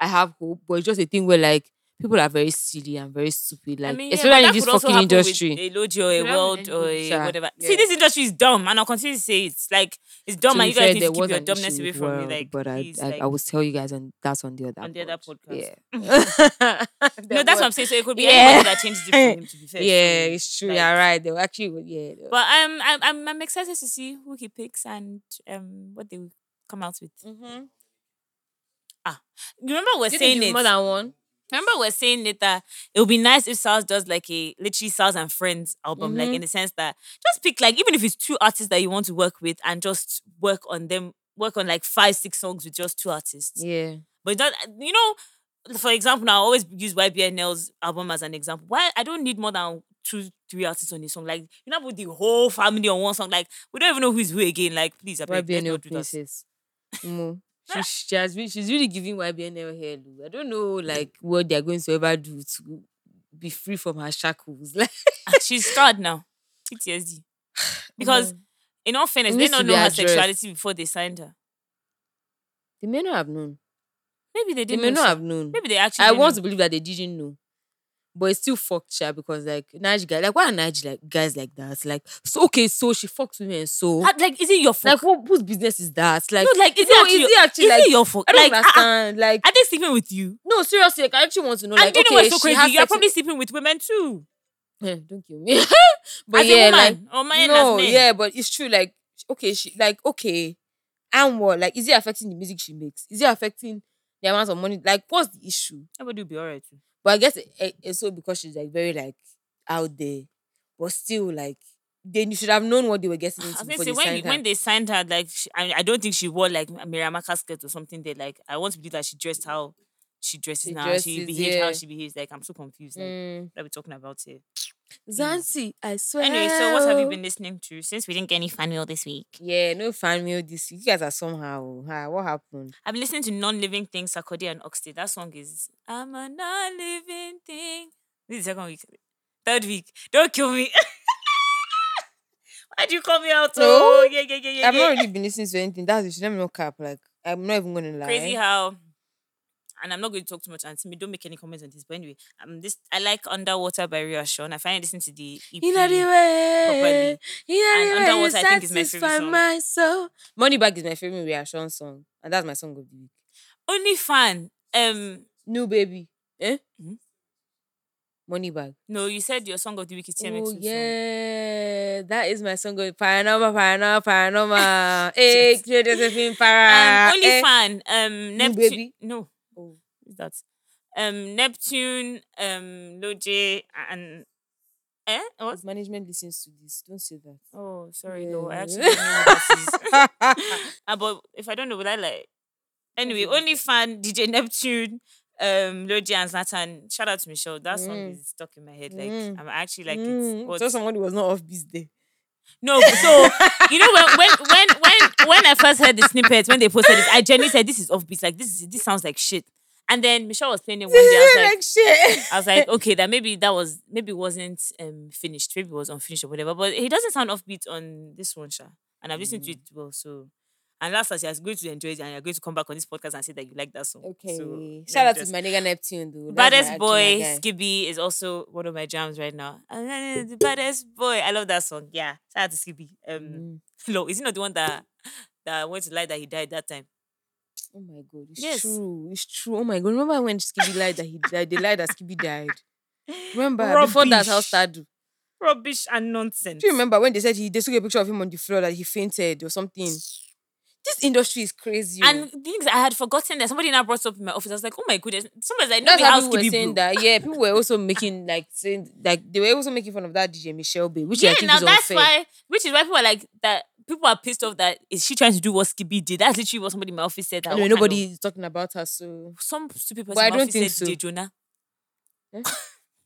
i have hope but it's just a thing where like people are very silly and very stupid like I mean, yeah, especially in this fucking happen with industry a Lojay or a WurlD or a sha. whatever. Yeah. See, this industry is dumb, and I'll continue to say it's like it's dumb, To and you guys fair, need there to keep was your dumbness issue away with from me. Like, but I, please, I, like, I will tell you guys and that's on the other on the other podcast. yeah no, that's what I'm saying. So it could be Yeah. anybody that changes it for. To be fair, yeah so, it's true like- you're right they were actually yeah they were- But I'm I'm I'm, I'm excited to see who he picks and um what they will come out with. Mhm. You remember we're Do you saying you've it. more than one Remember we're saying it that it would be nice if Sarz does like a literally Sarz and Friends album, like Mhm. in the sense that just pick like even if it's two artists that you want to work with and just work on them, work on like five, six songs with just two artists. yeah But that you know, for example, now I always use YBNL's album as an example. Why I don't need more than two, three artists on a song. Like you know, put the whole family on one song. Like we don't even know who's who again. Like please, I beg, YBNL do that. She, she has been, she's really giving YBNL hair. Lou. I don't know like what they're going to ever do to be free from her shackles. Like Ah, She's scarred now. PTSD. Because in all fairness, they don't know her addressed. sexuality before they signed her. they may not have known. Maybe they didn't. They may know not have known. Maybe they actually. I want to believe that they didn't know. But it's still fucked, sha, because like Naj guy, like why are Naj like guys like that? Like so okay, so she fucks women, so How- like, is it your fault? like what whose business is that? Like no, like, is no, it actually? is it actually is like it your fault? I don't like, ah, ah, understand. like are they sleeping with you? no, seriously, like I actually want to know. and Like do you know okay, what's so crazy? You're sex probably sleeping with women too. Eh, don't kill me. but as yeah, like or man no, yeah, but it's true. Like okay, she like okay, and what? Like, is it affecting the music she makes? Is it affecting the amount of money? Like, what's the issue? Everybody will be alright too. But I guess it, it- it's so because she's like very like out there, but still like they should have known what they were getting ah, I into was before gonna they when signed when they signed her, like she, I, I don't think she wore like a Miramaka skirt or something. There, like I want to believe that she dressed how she dresses She now. she dresses, behaves how she behaves. Like I'm so confused. Like Mm. what are we talking about here? Zanti, I swear. Anyway, so what have you been listening to since we didn't get any fan mail this week? Yeah, no fan mail this week. You guys are somehow. Ah, what happened? I've been listening to non-living things, Sarkodie and Oxlade. That song is I'm a non-living thing. This is the second week. Third week. Don't kill me. Why'd you call me out? No. Oh, yeah, yeah, yeah, yeah. I've yeah. not really been listening to anything. That's issue. Let me not cap. Like, I'm not even gonna lie. Crazy how and I'm not going to talk too much and me don't make any comments on this. But anyway, um this I like Underwater by Ria Sean. I finally listened to the EP. In a way, properly. in And way, Underwater, I think, is my favorite song. my soul. Money Bag is my favorite reaction song, and that's my song of the week. Only fan. Um New baby, eh? Mhm. Money bag. No, you said your song of the week is TMX. Oh yeah, that is my song. Of Paranoma, Paranoma, Paranoma. Hey, Josephine Para. Um, only eh. fan. Um, New Neptune. Baby? No, Who's that? Um, Neptune. Um, Lojay and eh what? If management listens to this, don't say that. Oh, sorry, Yeah. no, I actually don't know who that is. Ah, but if I don't know, will I like? Anyway, only fan DJ Neptune, um, Lojay and Zlatan. Shout out to Michelle. That song Mm. is stuck in my head. Like Mm. I'm actually like Mm, so somebody was not off this day. no, so you know when when when when when I first heard the snippet when they posted it, I genuinely said this is offbeat. Like this is this sounds like shit. And then Michelle was playing it one day. I was like. I was like, okay, that maybe that was maybe it wasn't um finished, maybe it was unfinished or whatever. But he doesn't sound offbeat on this one, Sha. And I've listened to it well. So and last as you're going to enjoy it and you're going to come back on this podcast and say that you like that song. Okay. So, Shout out just- to my nigga Neptune. That's Baddest boy. Skiibii is also one of my jams right now. The baddest boy, I love that song. Yeah, shout out to Skiibii. Um, Mm. no, is he not the one that that went to lie that he died that time? Oh my god, it's Yes. true. It's true. Oh my god. Remember when Skiibii lied that he died? They lied that Skiibii died. Remember before that Rubbish. sad. Rubbish and nonsense. Do you remember when they said he they took a picture of him on the floor that he fainted or something? This industry is crazy. oh. And things I had forgotten that somebody now brought up in my office. I was like, oh my goodness. Somebody's like, no, that's how house people were saying bro. that. Yeah, people were also making like saying like they were also making fun of that DJ Michelle Bay, which I Yeah, think now is that's unfair. why, which is why people are like that. People are pissed off that is she trying to do what Skiibii did? That's literally what somebody in my office said. That kind nobody is talking about her, so some stupid person But I in my don't office think said so. DJ Jonah.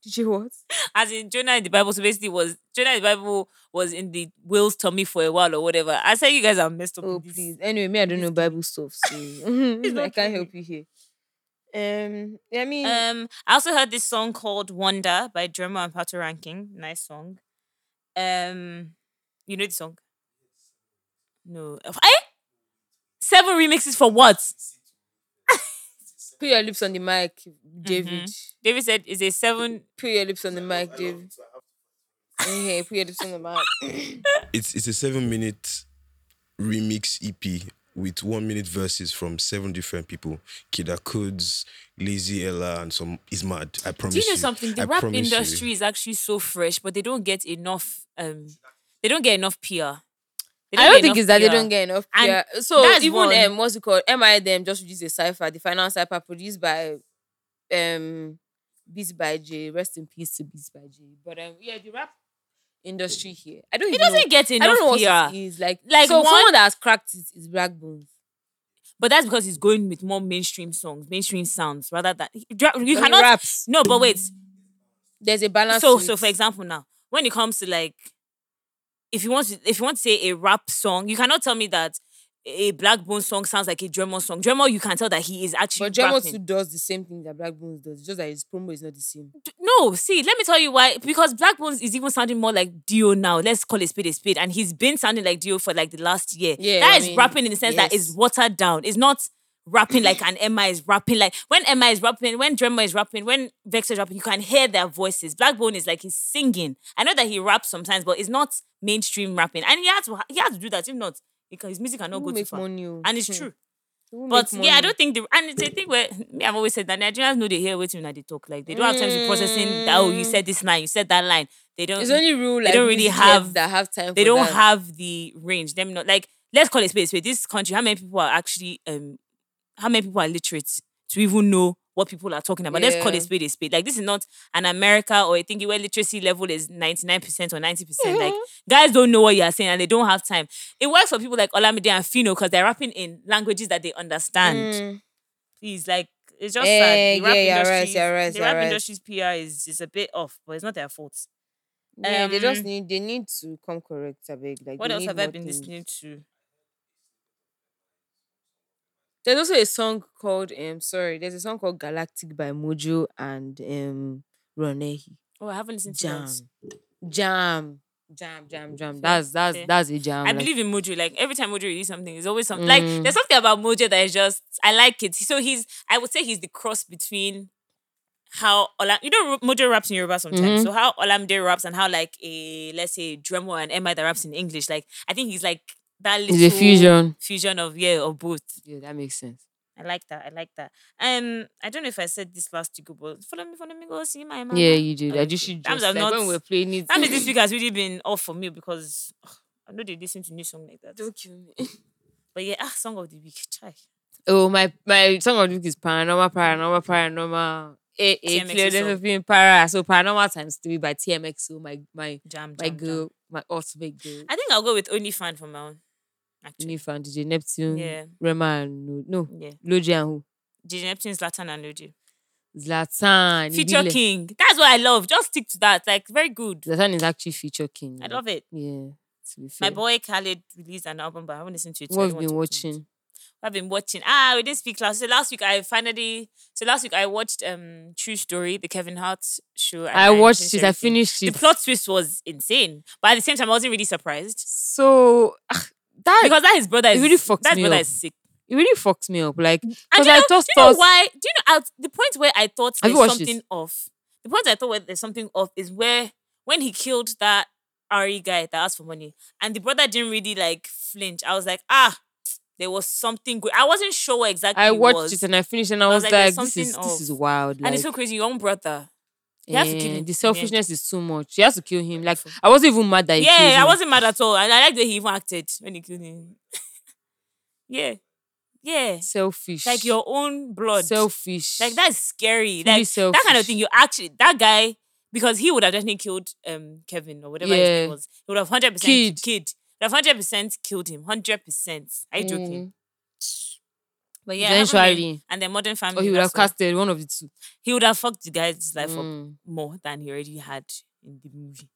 did you what? As in Jonah in the Bible, so basically was Jonah in the Bible was in the whale's tummy for a while or whatever. I said you guys are messed up. Oh please. Anyway, me, I don't know Bible stuff, so I can't help you here. Um, I mean, Um, I also heard this song called Wonder by Dremo and Patoranking. Nice song. Um, you know the song? No. Eh? Seven remixes for what? put your lips on the mic, David. David said is a seven. Put your lips on the mic, David. Okay, put your lips on the mic. It's it's a seven minute remix EP with one minute verses from seven different people. Kida Kudz, Lazy Ella, and some is mad. I promise Do you know you. something? The I rap promise you. industry is actually so fresh, but they don't get enough. Um, they don't get enough PR. I don't think it's that they don't get enough. And Yeah. So that's even one. um, what's it called? MIDM just released a cipher, the final cipher produced by um Beats by J. Rest in peace to Beats by J. But um yeah, the rap industry here. I don't It doesn't know. get I enough don't know what PR. it is. Like, Like so one- someone that has cracked it is Blaqbonez. But that's because he's going with more mainstream songs, mainstream sounds, rather than you he cannot. raps. No, but wait. There's a balance. So, so for example, now when it comes to like, if you want to, if you want to say a rap song, you cannot tell me that a Black Bone song sounds like a Dremo song. Dremo, you can tell that he is actually. But rapping. too does the same thing that Blaqbonez does. It's just that his promo is not the same. No, see, let me tell you why. Because Blaqbonez is even sounding more like Dio now. Let's call it spade a spade. And he's been sounding like Dio for like the last year. Yeah, that I is mean, rapping in the sense that is yes. watered down. It's not rapping like and Emma is rapping. Like when Emma is rapping, when Dremo is rapping, when Vex is rapping, you can hear their voices. Blackbone is like he's singing. I know that he raps sometimes, but it's not mainstream rapping. And he had to he had to do that. If not, because his music cannot go too far. money? oh? And it's true. But yeah, I don't think the and it's a thing where me, I've always said that Nigerians know they hear waiting when they talk. Like they don't have time to processing that oh you Mm. said this line, you said that line. They don't It's only real like they don't really have- that have time. they don't that. have the range. Them not like let's call it space. Space. This country, how many people are actually um how many people are literate to even know what people are talking about? Let's call Yeah. it spade a spade. Like this is not an America or a thingy where literacy level is 99% or 90%. Like guys don't know what you are saying and they don't have time. It works for people like Olamide and Phyno because they're rapping in languages that they understand. Mm. Please, like it's just Eh, sad. The rap yeah, you're right, right, the rap right. industry's PR is, is a bit off, but it's not their fault. Yeah, they just Um, need they need to come correct. I beg. Like What else have I been things. listening to? There's also a song called um sorry, there's a song called Galactic by Mojo and um Ronehi. Oh, I haven't listened to Jam. that. Jam. Jam, jam, jam. That's that's that's a jam. I like- believe in Mojo. Like every time Mojo releases something, it's always something. Like Mm. there's something about Mojo that is just I like it. So he's I would say he's the cross between how you know Mojo raps in Yoruba sometimes. Mhm. So how Olamide raps and how like a let's say Dremo and Emma that raps in English. Like I think he's like that little It's a fusion. fusion of yeah of both. Yeah, that makes sense. I like that. I like that. Um, I don't know if I said this last week, but follow me, follow me, go see my mama. Yeah, you did. I just should just like not- when we're playing it. That this week has really been off for me because ugh, I know they listen to new song like that. Don't kill me. But yeah, ah, song of the week. Try. Oh, my my song of the week is paranormal, paranormal, paranormal. Eh, eh, TMX clear song. being para. So paranormal times three by TMX. So my my Jam, my jam, jam. girl, my ultimate girl. I think I'll go with only fan for my own. Actually, fan DJ Neptune, Yeah. Rema and no, no yeah. Lojay and who? DJ Neptune, Zlatan, and Lojay. Zlatan. Feature. King. That's what I love. Just stick to that. Like very good. Zlatan is actually feature king. I love it. Yeah. My boy Khaled released an album, but I haven't listened to it. I What have been want to talk to it. watching? I've been watching. Ah, we didn't speak last. So last week I finally. So last week I watched um True Story, the Kevin Hart show. and I watched it. I everything. finished The plot twist was insane, but at the same time I wasn't really surprised So ah, that because that his brother It is really fucked that me brother up. is sick. it really fucks me up. Like because do you I know, just do you know why? Do you know at the point where I thought Have you there's watched it? something off? The point I thought where there's something off is where when he killed that Ari guy that asked for money, and the brother didn't really like flinch. I was like, ah, there was something good. I wasn't sure exactly I it watched was. it and I finished and I I was, was like, like, this is this is wild. and Like, it's so crazy. Your own brother. He has to kill him eh, the selfishness is too much. He has to kill him. Like I wasn't even mad that he killed Yeah, I him. wasn't mad at all. And I like the way he even acted when he killed him. yeah. Yeah. selfish. Like your own blood. selfish. Like that's scary. Really Like that kind of thing. You actually that guy because he would have definitely killed um Kevin or whatever his Yeah. name was. He would have hundred percent Kid. kid. Would have hundred percent killed him. Hundred percent. Are you joking? Mm. But yeah, I haven't been- Eventually. and the Modern Family. Or he would have casted one of the two. He would have fucked the guy's life up Mm. more than he already had in the movie.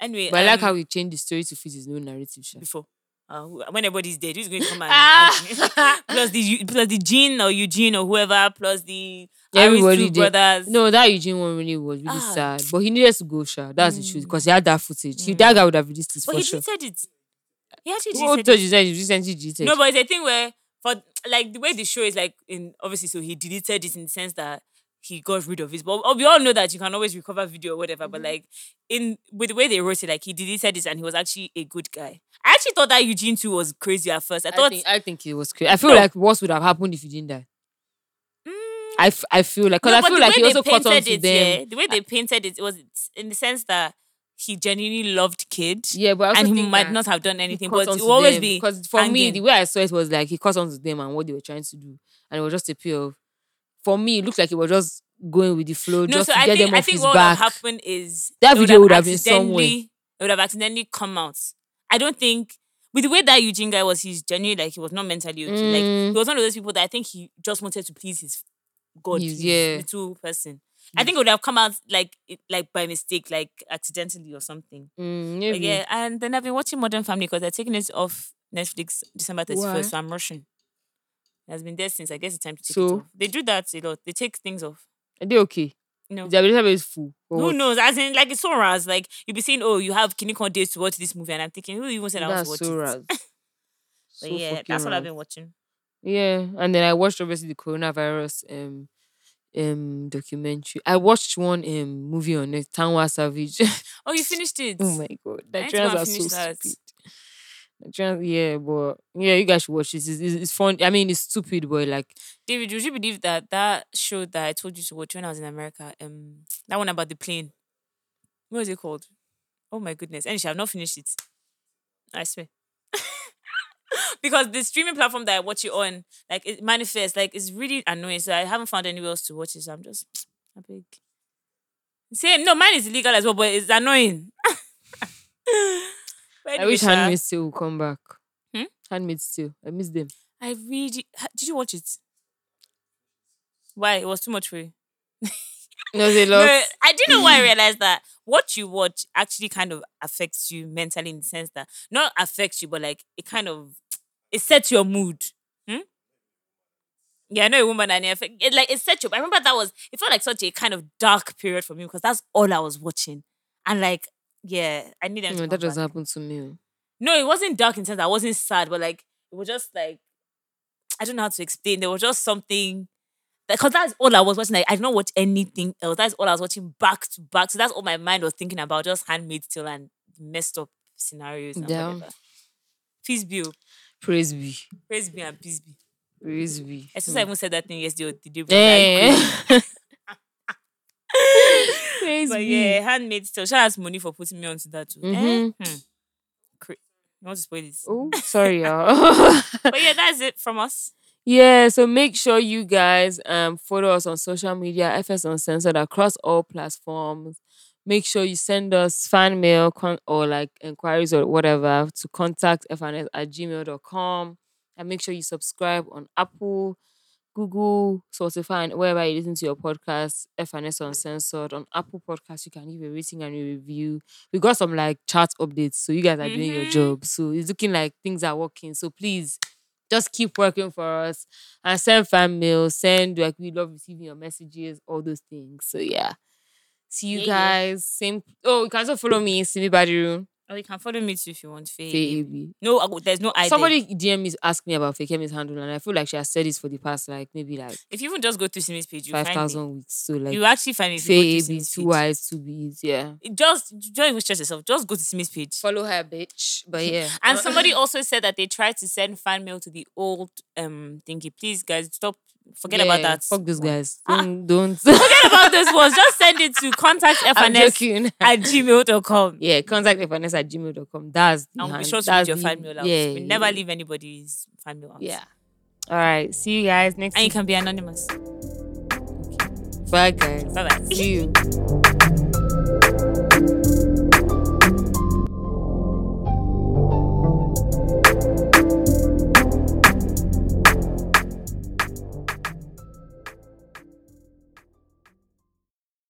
Anyway, But I like um, how he changed the story to fit his own narrative. Sha. before. Uh, when everybody's dead, who's going to come and Ah. plus the plus the Jean or Eugene or whoever plus the Everybody brothers. No, that Eugene one really was really Ah. sad. But he needed to go, Sha. That's the truth. Mm. Because he had that footage. He, that guy would have released it but for he sure. deleted it. He actually told it. he recently? No, but it's a thing where for like the way the show is like in obviously so he deleted it in the sense that he got rid of it. But we all know that you can always recover video or whatever. But like in with the way they wrote it, like he deleted it and he was actually a good guy. I actually thought that Eugene too was crazy at first. I I thought think, I think he was crazy. I feel No. like what would have happened if he didn't die? mm, I, f- I feel like, because No, I feel like he also caught on to it, them. Yeah, the way they painted it, it was in the sense that he genuinely loved kid. Yeah, but I and he might not have done anything, but it will always them. be because for me, the way I saw it was like he caught on to them and what they were trying to do, and it was just a pure. For me, it looked like it was just going with the flow, no. just So to I get think them I off think his what back. would have happened is That video would have been somewhere. It would have accidentally come out. I don't think with the way that Eugene guy was, he's genuinely like he was not mentally okay. Like Mm. he was one of those people that I think he just wanted to please his God, His- his yeah. little person. I think it would have come out like like by mistake, like accidentally or something. Mm, maybe. yeah, and then I've been watching Modern Family because they're taking it off Netflix December 31st, Why? so I'm rushing. It has been there since I guess it's time to take So? it off. They do that a lot. They take things off. Are they okay? No. The database is full. Who what? knows? As in, like it's so raz. Like you'll be saying, "Oh, you have Kinikon days to watch this movie," and I'm thinking, "Who even said I want That's to watch so it?" raz. But So yeah, that's what I've been watching. Yeah, and then I watched obviously the coronavirus um um documentary. I watched one um movie on it, Tanwa Savage. Oh, you finished it? oh my god, I need to Nigerians are so that. stupid. Nigerians, yeah, but yeah, you guys should watch it. It's, it's, it's fun. I mean, it's stupid, but like David, would you believe that that show that I told you to watch when I was in America, um, that one about the plane, what is it called? Oh my goodness! And I've not finished it. I swear. because the streaming platform that I watch it on, like it manifests, like it's really annoying. So I haven't found anywhere else to watch it. So I'm just, I beg. Same. No, mine is illegal as well, but it's annoying. I wish Handmaid's Tale will come back. Hmm? Handmaid's Tale, I miss them. I really did you watch it? Why? It was too much for you. No, they No, love. I do know why I realized that what you watch actually kind of affects you mentally in the sense that not affects you, but like it kind of it sets your mood. Hmm? Yeah, I know a woman and it it like it sets you. I remember that was it felt like such a kind of dark period for me because that's all I was watching. And like, yeah, I need them to No, that doesn't happen to me. No, it wasn't dark in sense I wasn't sad, but like it was just like I don't know how to explain. There was just something because that's all I was watching. Like I did not watch anything else. That's all I was watching back to back. So that's all my mind was thinking about, just Handmaid Tale and messed up scenarios and Yeah. whatever. Peace be, oh. Praise be. praise be, and peace be. Praise be. I suppose I even said that thing yesterday or the day before. Eh. Praise But be. yeah, handmade still. Shout out to Moni for putting me onto that too. Eh? Mhm. Hmm. Cra- You want to spoil this? Oh, sorry, y'all. But yeah, that's it from us. Yeah, so make sure you guys um follow us on social media, FNS Uncensored across all platforms. Make sure you send us fan mail con- or like inquiries or whatever to contact fns at gmail.com. And make sure you subscribe on Apple, Google, Spotify, and wherever you listen to your podcast, FNS Uncensored. On Apple Podcasts, you can leave a rating and a review. We got some like chat updates, so you guys are doing your Mhm. job. So it's looking like things are working. So please just keep working for us and send fan mail, send like we love receiving your messages, all those things. So yeah. See you Yeah, yeah. guys. Same oh, you can also follow me, Simi Badiru, Oh, you can follow me too if you want. Faye. No, there's no I. Somebody DM me ask me about Fakemi's handle, and I feel like she has said this for the past like maybe like If you even just go to Simi's page, you five find me. weeks. So like You actually find me. if you go to Faye AB, two. Y's, two B's, yeah. Just don't even stress yourself. Just go to Simi's page. Follow her, bitch. But yeah. And somebody also said that they tried to send fan mail to the old um thingy. Please, guys, stop. Forget about that. Fuck guys. Ah. Don't don't Forget about those ones. Just send it to contact FNS at gmail.com. Yeah, contact FNS at gmail.com. That's the And we'll be sure to put your fan mail out. Yeah, we never yeah. leave anybody's fan mail out. Yeah. All right. See you guys next And you can be anonymous. Bye, guys. Bye bye. See you.